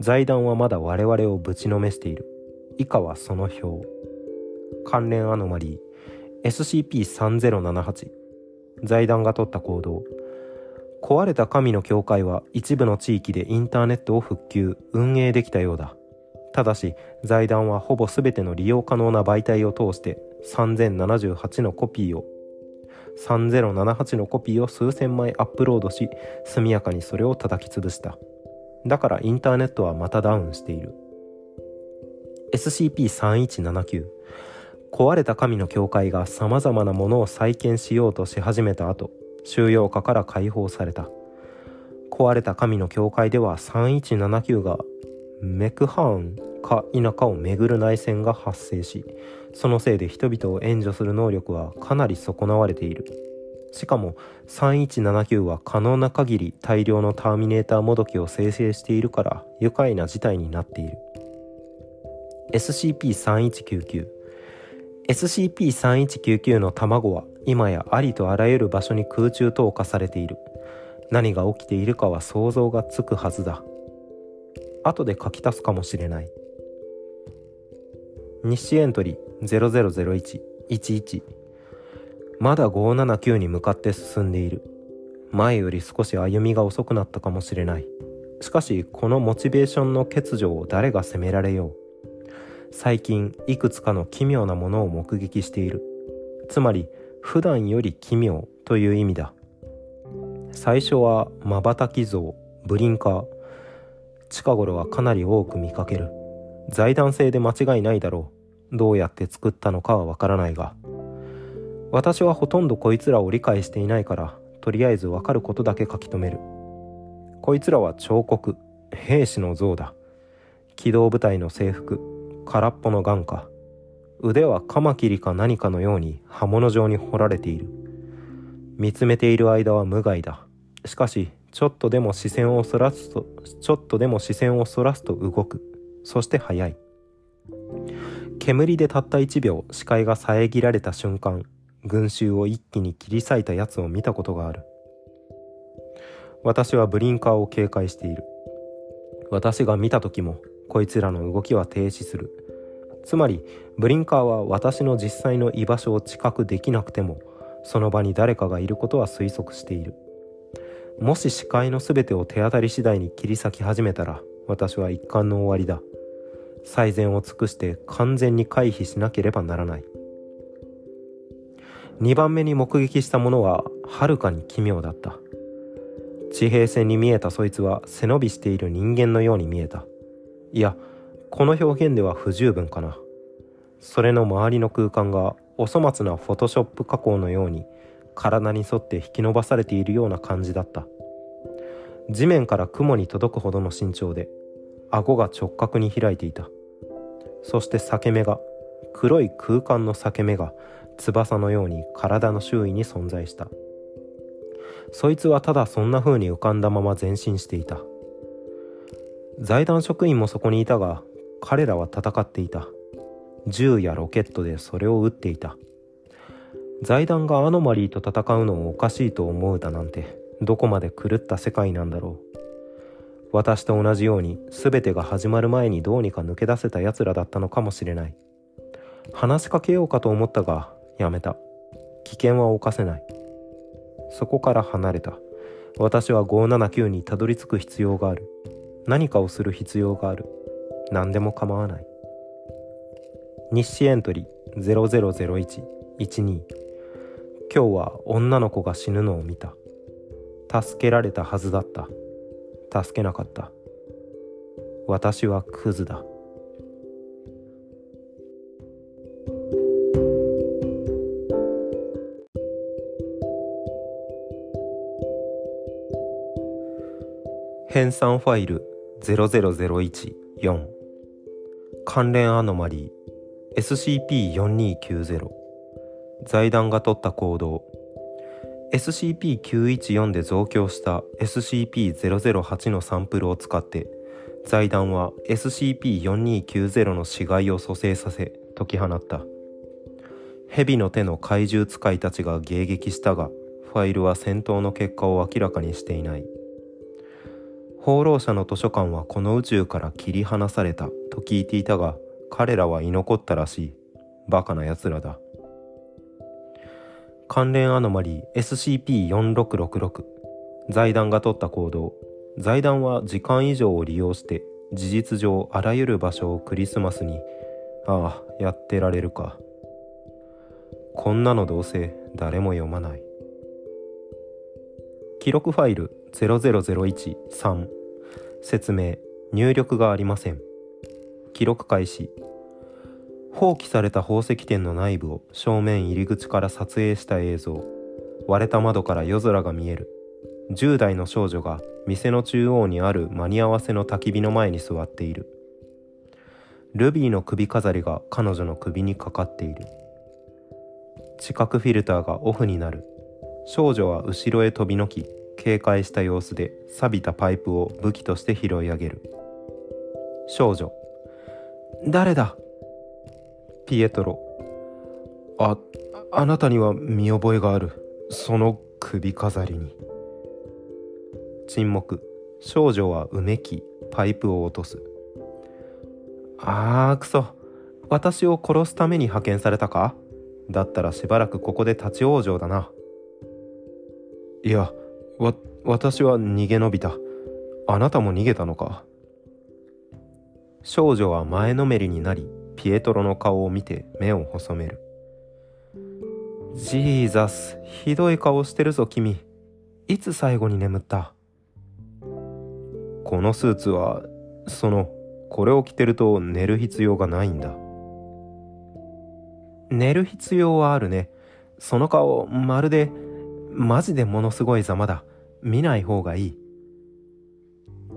財団はまだ我々をぶちのめしている。以下はその表。関連アノマリー。SCP-3078 財団が取った行動。壊れた神の教会は一部の地域でインターネットを復旧運営できたようだ。ただし財団はほぼ全ての利用可能な媒体を通して3078のコピーを3078のコピーを数千枚アップロードし速やかにそれを叩き潰した。だからインターネットはまたダウンしている。SCP-3179 壊れた神の教会が様々なものを再建しようとし始めた後収容下から解放された。壊れた神の教会では3179がメクハーンか否かをめぐる内戦が発生しそのせいで人々を援助する能力はかなり損なわれている。しかも3179は可能な限り大量のターミネーターもどきを生成しているから愉快な事態になっている。SCP-3199 SCP-3199 の卵は今やありとあらゆる場所に空中投下されている。何が起きているかは想像がつくはずだ。後で書き足すかもしれない。日誌エントリー000111まだ579に向かって進んでいる。前より少し歩みが遅くなったかもしれない。しかしこのモチベーションの欠如を誰が責められよう。最近いくつかの奇妙なものを目撃している。つまり普段より奇妙という意味だ。最初はまばたき像ブリンカー。近頃はかなり多く見かける。財団製で間違いないだろう。どうやって作ったのかはわからないが私はほとんどこいつらを理解していないからとりあえずわかることだけ書き留める。こいつらは彫刻兵士の像だ。機動部隊の制服空っぽの眼下。腕はカマキリか何かのように刃物状に彫られている。見つめている間は無害だ。しかしちょっとでも視線をそらすとちょっとでも視線をそらすと動く。そして速い。煙でたった1秒視界が遮られた瞬間群衆を一気に切り裂いたやつを見たことがある。私はブリンカーを警戒している。私が見た時もこいつらの動きは停止する。つまりブリンカーは私の実際の居場所を知覚できなくてもその場に誰かがいることは推測している。もし視界の全てを手当たり次第に切り裂き始めたら私は一貫の終わりだ。最善を尽くして完全に回避しなければならない。2番目に目撃したものははるかに奇妙だった。地平線に見えたそいつは背伸びしている人間のように見えた。いやこの表現では不十分かな。それの周りの空間がお粗末なフォトショップ加工のように体に沿って引き伸ばされているような感じだった。地面から雲に届くほどの身長で顎が直角に開いていた。そして裂け目が黒い空間の裂け目が翼のように体の周囲に存在した。そいつはただそんな風に浮かんだまま前進していた。財団職員もそこにいたが彼らは戦っていた。銃やロケットでそれを撃っていた。財団がアノマリーと戦うのをおかしいと思うだなんてどこまで狂った世界なんだろう。私と同じように全てが始まる前にどうにか抜け出せた奴らだったのかもしれない。話しかけようかと思ったがやめた。危険は冒せない。そこから離れた。私は579にたどり着く必要がある。何かをする必要がある。何でも構わない。日誌エントリー000112今日は女の子が死ぬのを見た。助けられたはずだった。助けなかった。私はクズだ。編纂ファイル00014関連アノマリー。SCP-4290 財団が取った行動。SCP-914 で増強した SCP-008 のサンプルを使って財団は SCP-4290 の死骸を蘇生させ解き放った。蛇の手の怪獣使いたちが迎撃したがファイルは戦闘の結果を明らかにしていない。放浪者の図書館はこの宇宙から切り離されたと聞いていたが彼らは居残ったらしい。バカな奴らだ。関連アノマリー SCP-4666 財団が取った行動。財団は時間以上を利用して事実上あらゆる場所をクリスマスにああやってられるか。こんなのどうせ誰も読まない。記録ファイル00013説明入力がありません。記録開始。放棄された宝石店の内部を正面入り口から撮影した映像。割れた窓から夜空が見える。10代の少女が店の中央にある間に合わせの焚き火の前に座っている。ルビーの首飾りが彼女の首にかかっている。知覚フィルターがオフになる。少女は後ろへ飛びのき警戒した様子で錆びたパイプを武器として拾い上げる。少女誰だ？ピエトロ。ああなたには見覚えがある。その首飾りに。沈黙。少女はうめきパイプを落とす。あーくそ。私を殺すために派遣されたか？だったらしばらくここで立ち往生だな。いやわ私は逃げ延びた。あなたも逃げたのか？少女は前のめりになりピエトロの顔を見て目を細める。ジーザスひどい顔してるぞ君。いつ最後に眠った？このスーツはそのこれを着てると寝る必要がないんだ。寝る必要はあるね。その顔まるでマジでものすごいざまだ。見ない方がいい。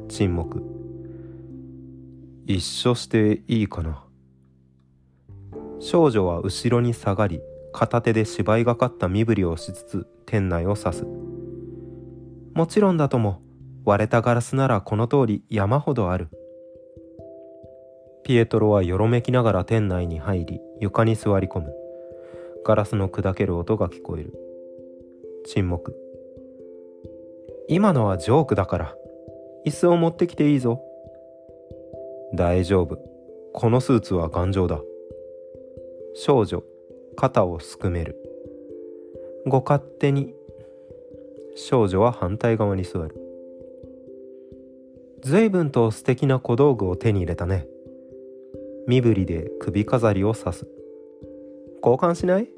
沈黙。一緒していいかな？少女は後ろに下がり片手で芝居がかった身振りをしつつ店内を指す。もちろんだとも割れたガラスならこの通り山ほどある。ピエトロはよろめきながら店内に入り床に座り込む。ガラスの砕ける音が聞こえる。沈黙。今のはジョークだから椅子を持ってきていいぞ。大丈夫。このスーツは頑丈だ。少女肩をすくめる。ご勝手に少女は反対側に座る。随分と素敵な小道具を手に入れたね。身振りで首飾りを刺す。交換しない？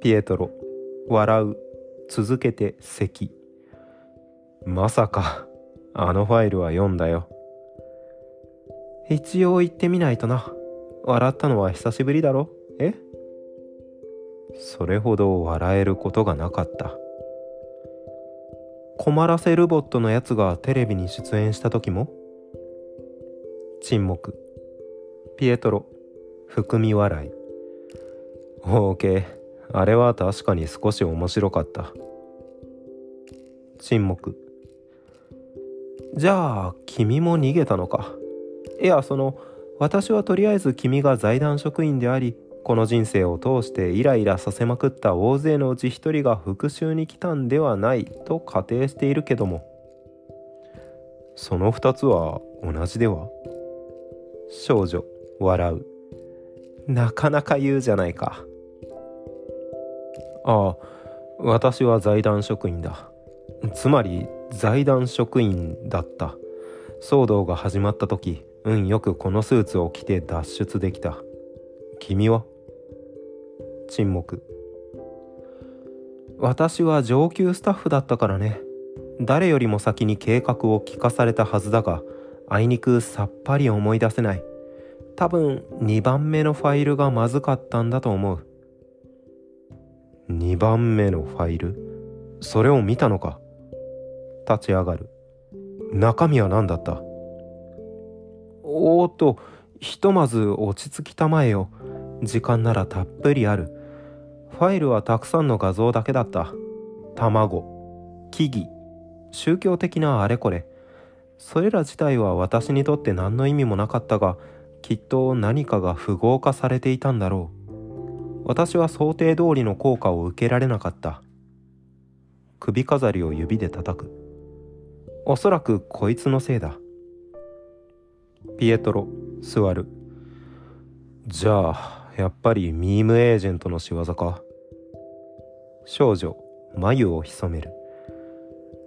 ピエトロ笑う。続けて咳。まさかあのファイルは読んだよ。一応言ってみないとな。笑ったのは久しぶりだろ？え？それほど笑えることがなかった。困らせロボットのやつがテレビに出演した時も？沈黙。ピエトロ。含み笑い。OK あれは確かに少し面白かった。沈黙。じゃあ君も逃げたのか？いやその私はとりあえず君が財団職員でありこの人生を通してイライラさせまくった大勢のうち一人が復讐に来たんではないと仮定しているけども。その二つは同じでは？少女笑う。なかなか言うじゃないか。ああ私は財団職員だ。つまり財団職員だった。騒動が始まった時。運よくこのスーツを着て脱出できた。君は？沈黙。私は上級スタッフだったからね。誰よりも先に計画を聞かされたはずだがあいにくさっぱり思い出せない。多分2番目のファイルがまずかったんだと思う。2番目のファイル？それを見たのか？立ち上がる。中身は何だった？おーっとひとまず落ち着きたまえよ。時間ならたっぷりある。ファイルはたくさんの画像だけだった。卵木々宗教的なあれこれ。それら自体は私にとって何の意味もなかったがきっと何かが符号化されていたんだろう。私は想定通りの効果を受けられなかった。首飾りを指で叩く。おそらくこいつのせいだ。ピエトロ座る。じゃあやっぱりミームエージェントの仕業か？少女眉を潜める。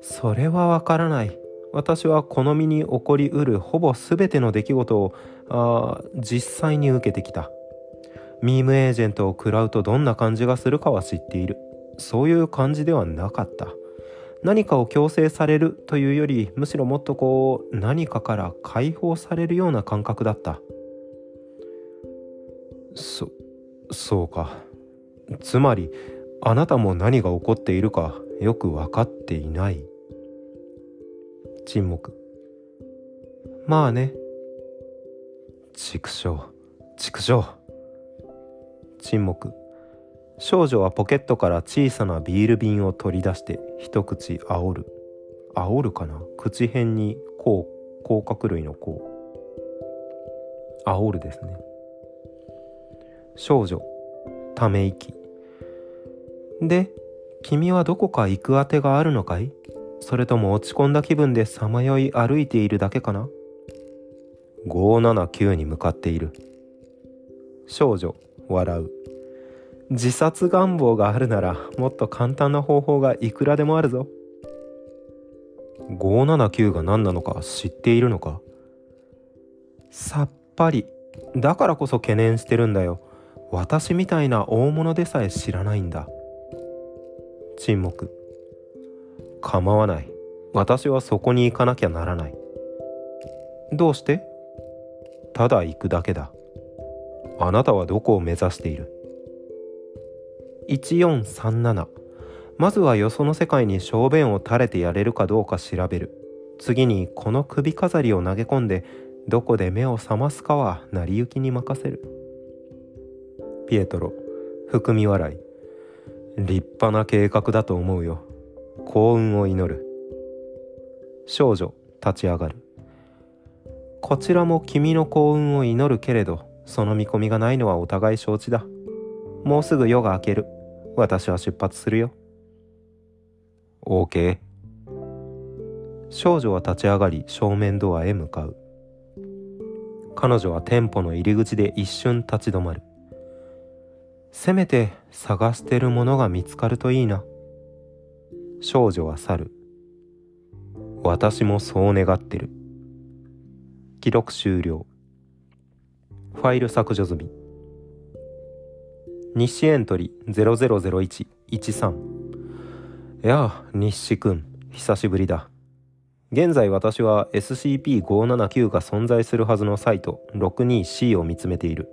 それはわからない。私はこの身に起こりうるほぼ全ての出来事をあ実際に受けてきた。ミームエージェントを食らうとどんな感じがするかは知っている。そういう感じではなかった。何かを強制されるというよりむしろもっとこう何かから解放されるような感覚だった。そそうか。つまりあなたも何が起こっているかよく分かっていない。沈黙。まあね。畜生。畜生。沈黙。少女はポケットから小さなビール瓶を取り出して一口煽る。煽るかな？口辺にこう甲殻類のこう煽るですね。少女ため息。で君はどこか行くあてがあるのかい？それとも落ち込んだ気分でさまよい歩いているだけかな？579に向かっている。少女笑う。自殺願望があるならもっと簡単な方法がいくらでもあるぞ。579が何なのか知っているのか。さっぱり。だからこそ懸念してるんだよ。私みたいな大物でさえ知らないんだ。沈黙。構わない。私はそこに行かなきゃならない。どうして？ただ行くだけだ。あなたはどこを目指している？1437まずはよその世界に小便を垂れてやれるかどうか調べる。次にこの首飾りを投げ込んでどこで目を覚ますかは成り行きに任せる。ピエトロ含み笑い。立派な計画だと思うよ。幸運を祈る。少女立ち上がる。こちらも君の幸運を祈るけれどその見込みがないのはお互い承知だ。もうすぐ夜が明ける私は出発するよ。OK。少女は立ち上がり正面ドアへ向かう。彼女は店舗の入り口で一瞬立ち止まる。せめて探してるものが見つかるといいな。少女は去る。私もそう願ってる。記録終了。ファイル削除済み。日誌エントリー000113やあ日誌くん久しぶりだ。現在私は SCP-579 が存在するはずのサイト 62C を見つめている。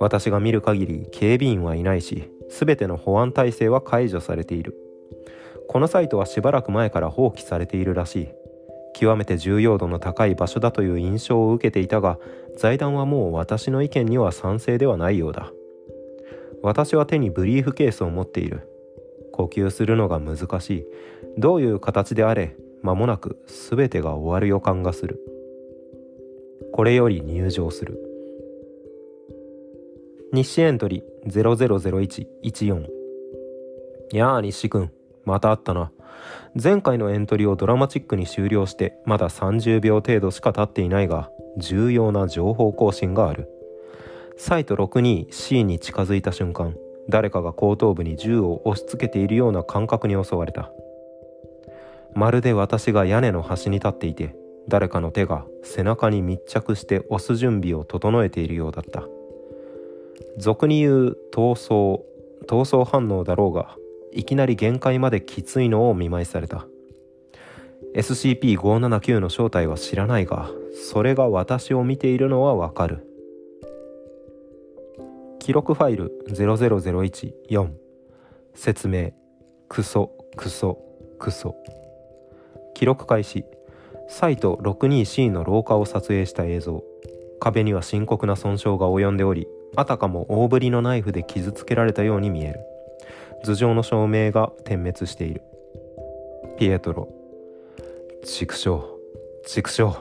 私が見る限り警備員はいないし全ての保安体制は解除されている。このサイトはしばらく前から放棄されているらしい。極めて重要度の高い場所だという印象を受けていたが財団はもう私の意見には賛成ではないようだ。私は手にブリーフケースを持っている。呼吸するのが難しい。どういう形であれ間もなく全てが終わる予感がする。これより入場する。日誌エントリー000114やあ日誌くんまた会ったな。前回のエントリーをドラマチックに終了してまだ30秒程度しか経っていないが重要な情報更新がある。サイト6に C に近づいた瞬間誰かが後頭部に銃を押し付けているような感覚に襲われた。まるで私が屋根の端に立っていて誰かの手が背中に密着して押す準備を整えているようだった。俗に言う闘争闘争反応だろうがいきなり限界まできついのを見舞いされた。SCP-579 の正体は知らないがそれが私を見ているのはわかる。記録ファイル00014説明。クソ。クソ。クソ。記録開始。サイト 62C の廊下を撮影した映像。壁には深刻な損傷が及んでおりあたかも大ぶりのナイフで傷つけられたように見える。頭上の照明が点滅している。ピエトロ。畜生。畜生。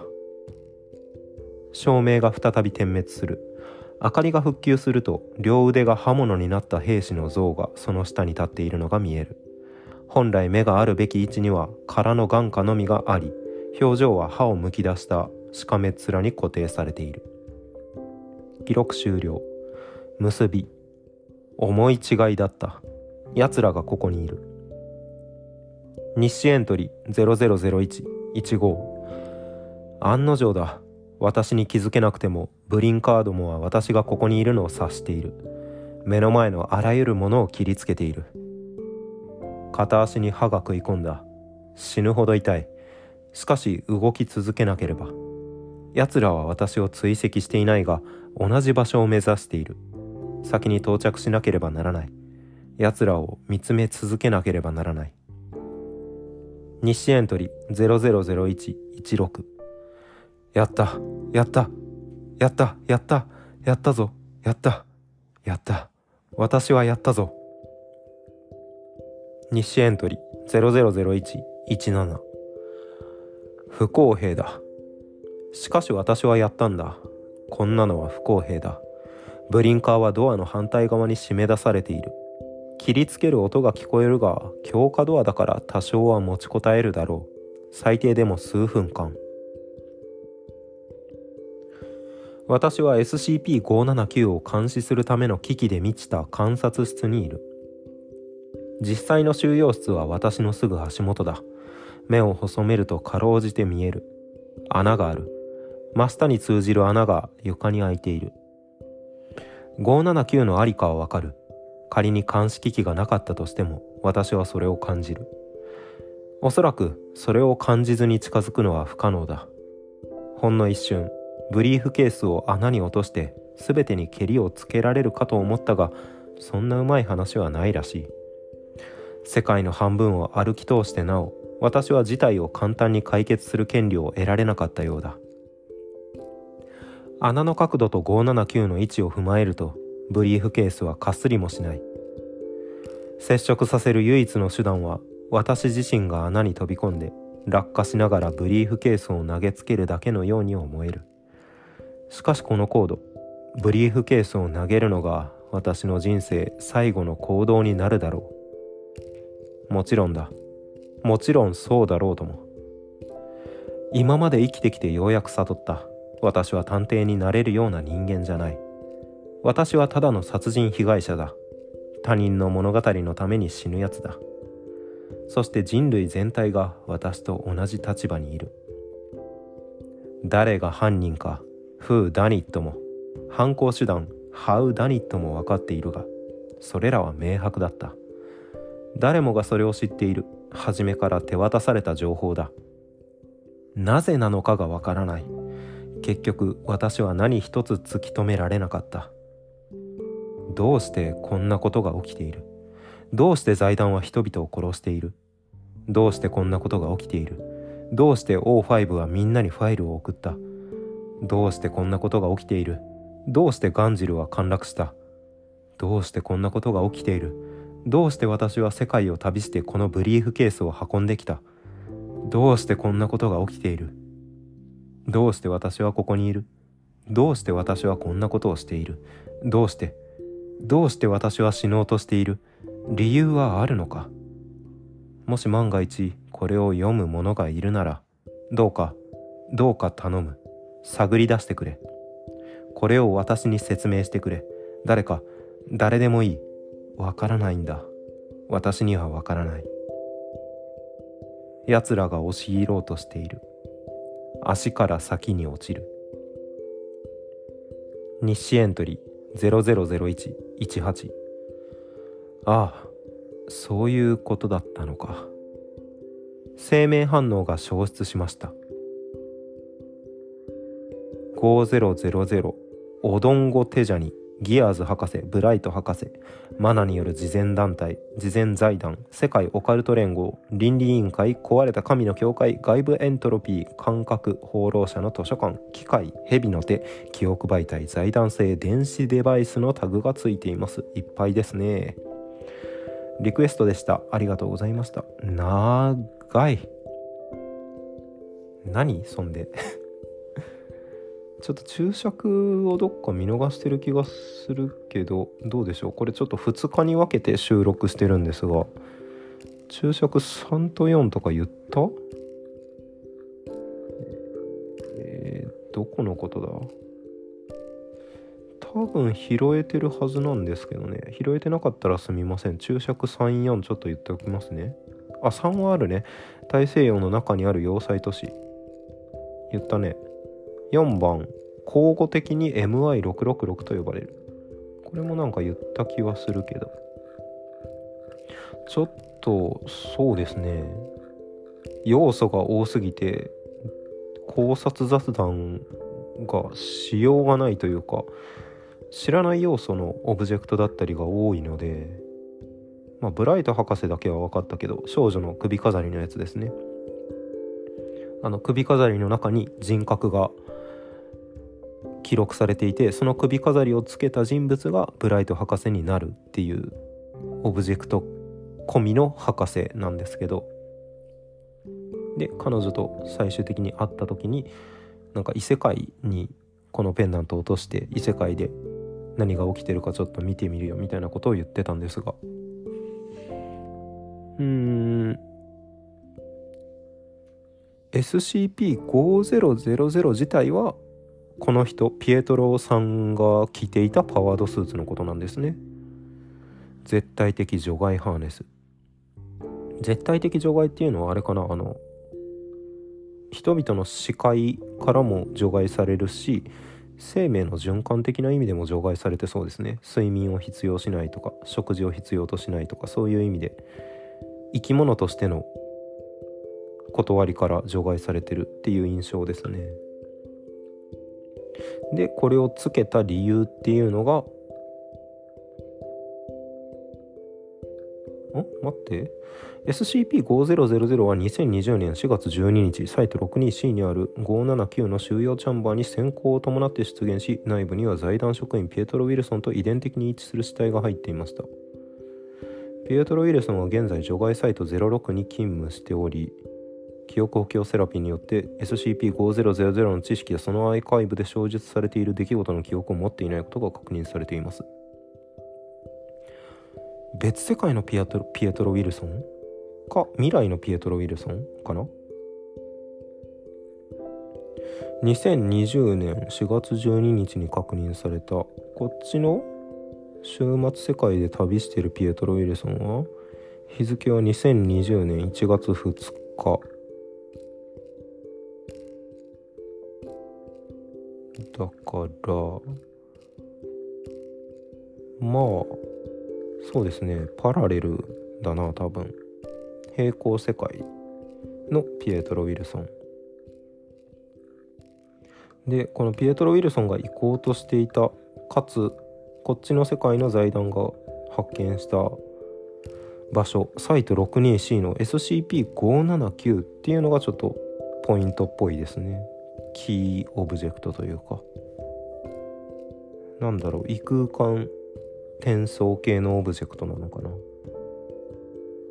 照明が再び点滅する。明かりが復旧すると両腕が刃物になった兵士の像がその下に立っているのが見える。本来目があるべき位置には空の眼下のみがあり表情は歯をむき出したしかめ面に固定されている。記録終了。結び。思い違いだった。奴らがここにいる。日誌エントリー000115案の定だ。私に気づけなくてもブリンカードモは私がここにいるのを察している。目の前のあらゆるものを切りつけている。片足に歯が食い込んだ。死ぬほど痛い。しかし動き続けなければ。奴らは私を追跡していないが同じ場所を目指している。先に到着しなければならない。奴らを見つめ続けなければならない。日誌エントリー000116やった。やった。やった。やった。やったぞ。やった。やった。私はやったぞ。日誌エントリー。000117不公平だ。しかし私はやったんだ。こんなのは不公平だ。ブリンカーはドアの反対側に締め出されている。切りつける音が聞こえるが強化ドアだから多少は持ちこたえるだろう。最低でも数分間。私は SCP-579 を監視するための機器で満ちた観察室にいる。実際の収容室は私のすぐ足元だ。目を細めるとかろうじて見える。穴がある。真下に通じる穴が床に開いている。579のありかはわかる。仮に監視機器がなかったとしても私はそれを感じる。おそらくそれを感じずに近づくのは不可能だ。ほんの一瞬。ブリーフケースを穴に落として全てにけりをつけられるかと思ったがそんなうまい話はないらしい。世界の半分を歩き通してなお私は事態を簡単に解決する権利を得られなかったようだ。穴の角度と579の位置を踏まえるとブリーフケースはかすりもしない。接触させる唯一の手段は私自身が穴に飛び込んで落下しながらブリーフケースを投げつけるだけのように思える。しかしこのコードブリーフケースを投げるのが私の人生最後の行動になるだろう。もちろんだ。もちろんそうだろうとも。今まで生きてきてようやく悟った。私は探偵になれるような人間じゃない。私はただの殺人被害者だ。他人の物語のために死ぬやつだ。そして人類全体が私と同じ立場にいる。誰が犯人かフーダニットも犯行手段ハウダニットも分かっているがそれらは明白だった。誰もがそれを知っている初めから手渡された情報だ。なぜなのかがわからない。結局私は何一つ突き止められなかった。どうしてこんなことが起きている。どうして財団は人々を殺している。どうしてこんなことが起きている。どうして O5 はみんなにファイルを送った。どうしてこんなことが起きている？どうしてガンジルは陥落した？どうしてこんなことが起きている？どうして私は世界を旅してこのブリーフケースを運んできた？どうしてこんなことが起きている？どうして私はここにいる？どうして私はこんなことをしている？どうして？どうして私は死のうとしている？理由はあるのか？もし万が一これを読む者がいるならどうかどうか頼む。探り出してくれ。これを私に説明してくれ。誰か誰でもいい。わからないんだ。私にはわからない。奴らが押し入ろうとしている。足から先に落ちる。日誌エントリー000118ああそういうことだったのか。生命反応が消失しました。5000オドンゴテジャニギアーズ博士ブライト博士。マナによる慈善団体慈善財団世界オカルト連合倫理委員会壊れた神の教会外部エントロピー感覚放浪者の図書館機械蛇の手記憶媒体財団製電子デバイスのタグがついています。いっぱいですね。リクエストでした。ありがとうございました。長い。何？そんで。ちょっと注釈をどっか見逃してる気がするけどどうでしょう？これちょっと2日に分けて収録してるんですが注釈3と4とか言った？えー、どこのことだ？多分拾えてるはずなんですけどね。拾えてなかったらすみません。注釈34ちょっと言っておきますね。あ3はあるね。大西洋の中にある要塞都市。言ったね。4番交互的に MI666 と呼ばれる。これもなんか言った気はするけど。ちょっとそうですね。要素が多すぎて考察雑談がしようがないというか知らない要素のオブジェクトだったりが多いのでまあブライト博士だけは分かったけど少女の首飾りのやつですね。あの首飾りの中に人格が記録されていてその首飾りをつけた人物がブライト博士になるっていうオブジェクト込みの博士なんですけど。で彼女と最終的に会った時になんか異世界にこのペンダントを落として異世界で何が起きてるかちょっと見てみるよみたいなことを言ってたんですが。うーん。SCP-5000 自体はこの人ピエトロさんが着ていたパワードスーツのことなんですね。絶対的除外ハーネス。絶対的除外っていうのはあれかな？あの人々の視界からも除外されるし生命の循環的な意味でも除外されてそうですね。睡眠を必要しないとか食事を必要としないとかそういう意味で生き物としての断りから除外されてるっていう印象ですね。でこれをつけた理由っていうのがん？待って。SCP-5000 は2020年4月12日サイト 62C にある579の収容チャンバーに閃光を伴って出現し内部には財団職員ピエトロ・ウィルソンと遺伝的に一致する死体が入っていました。ピエトロ・ウィルソンは現在除外サイト06に勤務しており記憶補強セラピーによって SCP-5000 の知識やそのアーカイブで詳述されている出来事の記憶を持っていないことが確認されています。別世界のピエトロピエトロ・ウィルソン？か未来のピエトロ・ウィルソン？かな？2020年4月12日に確認された。こっちの週末世界で旅しているピエトロ・ウィルソンは日付は2020年1月2日だからまあそうですねパラレルだな多分。平行世界のピエトロ・ウィルソン。でこのピエトロ・ウィルソンが行こうとしていたかつこっちの世界の財団が発見した場所サイト 62C の SCP-579 っていうのがちょっとポイントっぽいですね。キーオブジェクトというか。なんだろう異空間転送系のオブジェクトなのかな。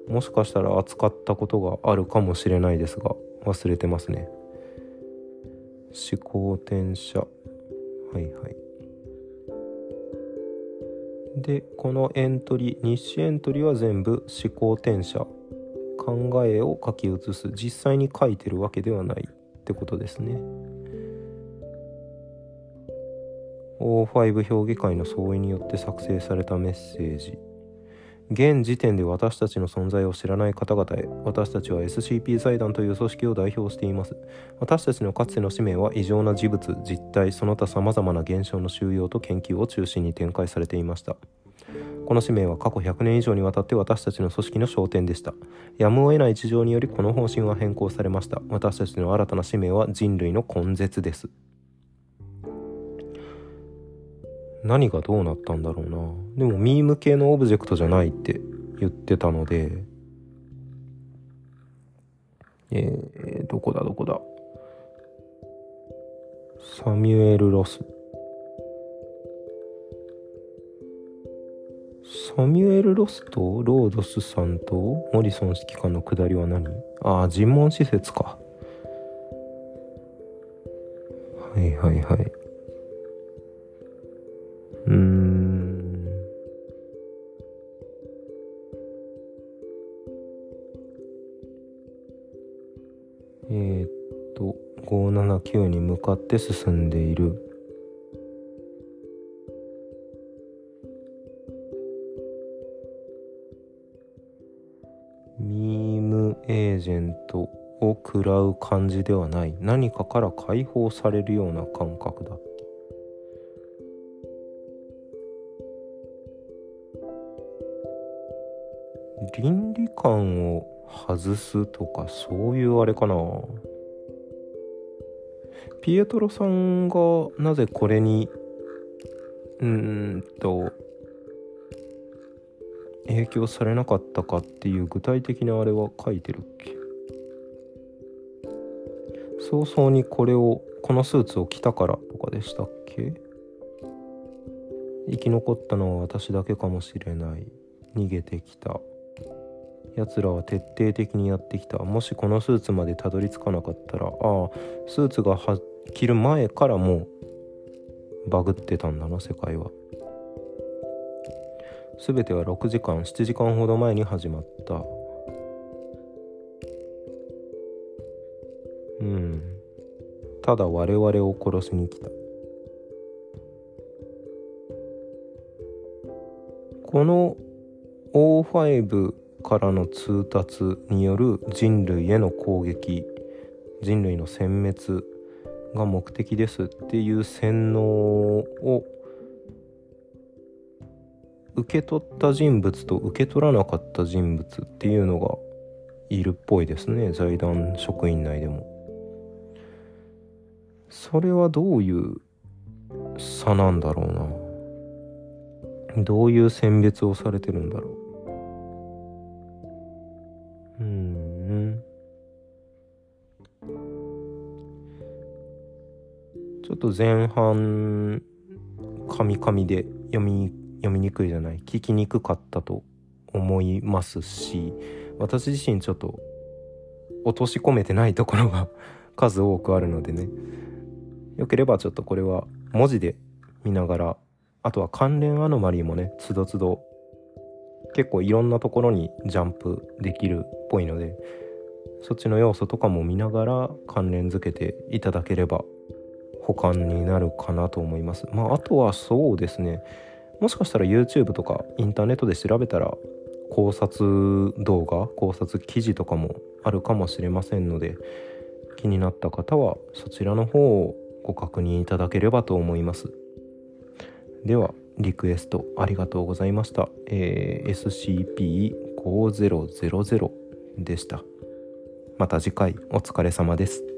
もしかしたら扱ったことがあるかもしれないですが忘れてますね。思考転写。はいはい。でこのエントリー日誌エントリーは全部思考転写。考えを書き写す。実際に書いてるわけではない。ってことですね。O5 評議会の総意によって作成されたメッセージ。現時点で私たちの存在を知らない方々へ私たちは SCP 財団という組織を代表しています。私たちのかつての使命は異常な事物実態その他様々な現象の収容と研究を中心に展開されていました。この使命は過去100年以上にわたって私たちの組織の焦点でした。やむを得ない事情によりこの方針は変更されました。私たちの新たな使命は人類の根絶です。何がどうなったんだろうな。でもミーム系のオブジェクトじゃないって言ってたので。えー、どこだどこだ。サミュエル・ロス。サミュエル・ロスとロードスさんとモリソン指揮官の下りは何？ああ尋問施設か。はいはいはい。うーん。えー、っと579に向かって進んでいる。ジェントを食らう感じではない。何かから解放されるような感覚だ。って倫理観を外すとかそういうあれかな。ピエトロさんがなぜこれにうんと影響されなかったかっていう具体的なあれは書いてるっけ？早々にこれをこのスーツを着たからとかでしたっけ？生き残ったのは私だけかもしれない。逃げてきた。奴らは徹底的にやってきた。もしこのスーツまでたどり着かなかったらああスーツが着る前からもうバグってたんだな世界は。全ては6時間7時間ほど前に始まった。うん。ただ我々を殺しに来た。この O5 からの通達による人類への攻撃人類の殲滅が目的ですっていう洗脳を受け取った人物と受け取らなかった人物っていうのがいるっぽいですね。財団職員内でも。それはどういう差なんだろうな。どういう選別をされてるんだろう。うん。ちょっと前半カミカミで読み読みにくいじゃない？聞きにくかったと思いますし私自身ちょっと落とし込めてないところが数多くあるのでね。よければちょっとこれは文字で見ながらあとは関連アノマリーもねつどつど結構いろんなところにジャンプできるっぽいのでそっちの要素とかも見ながら関連づけていただければ保管になるかなと思います。まああとはそうですね。もしかしたら YouTube とかインターネットで調べたら考察動画考察記事とかもあるかもしれませんので気になった方はそちらの方をご確認いただければと思います。ではリクエストありがとうございました、えー、SCP-5000 でした。また次回お疲れ様です。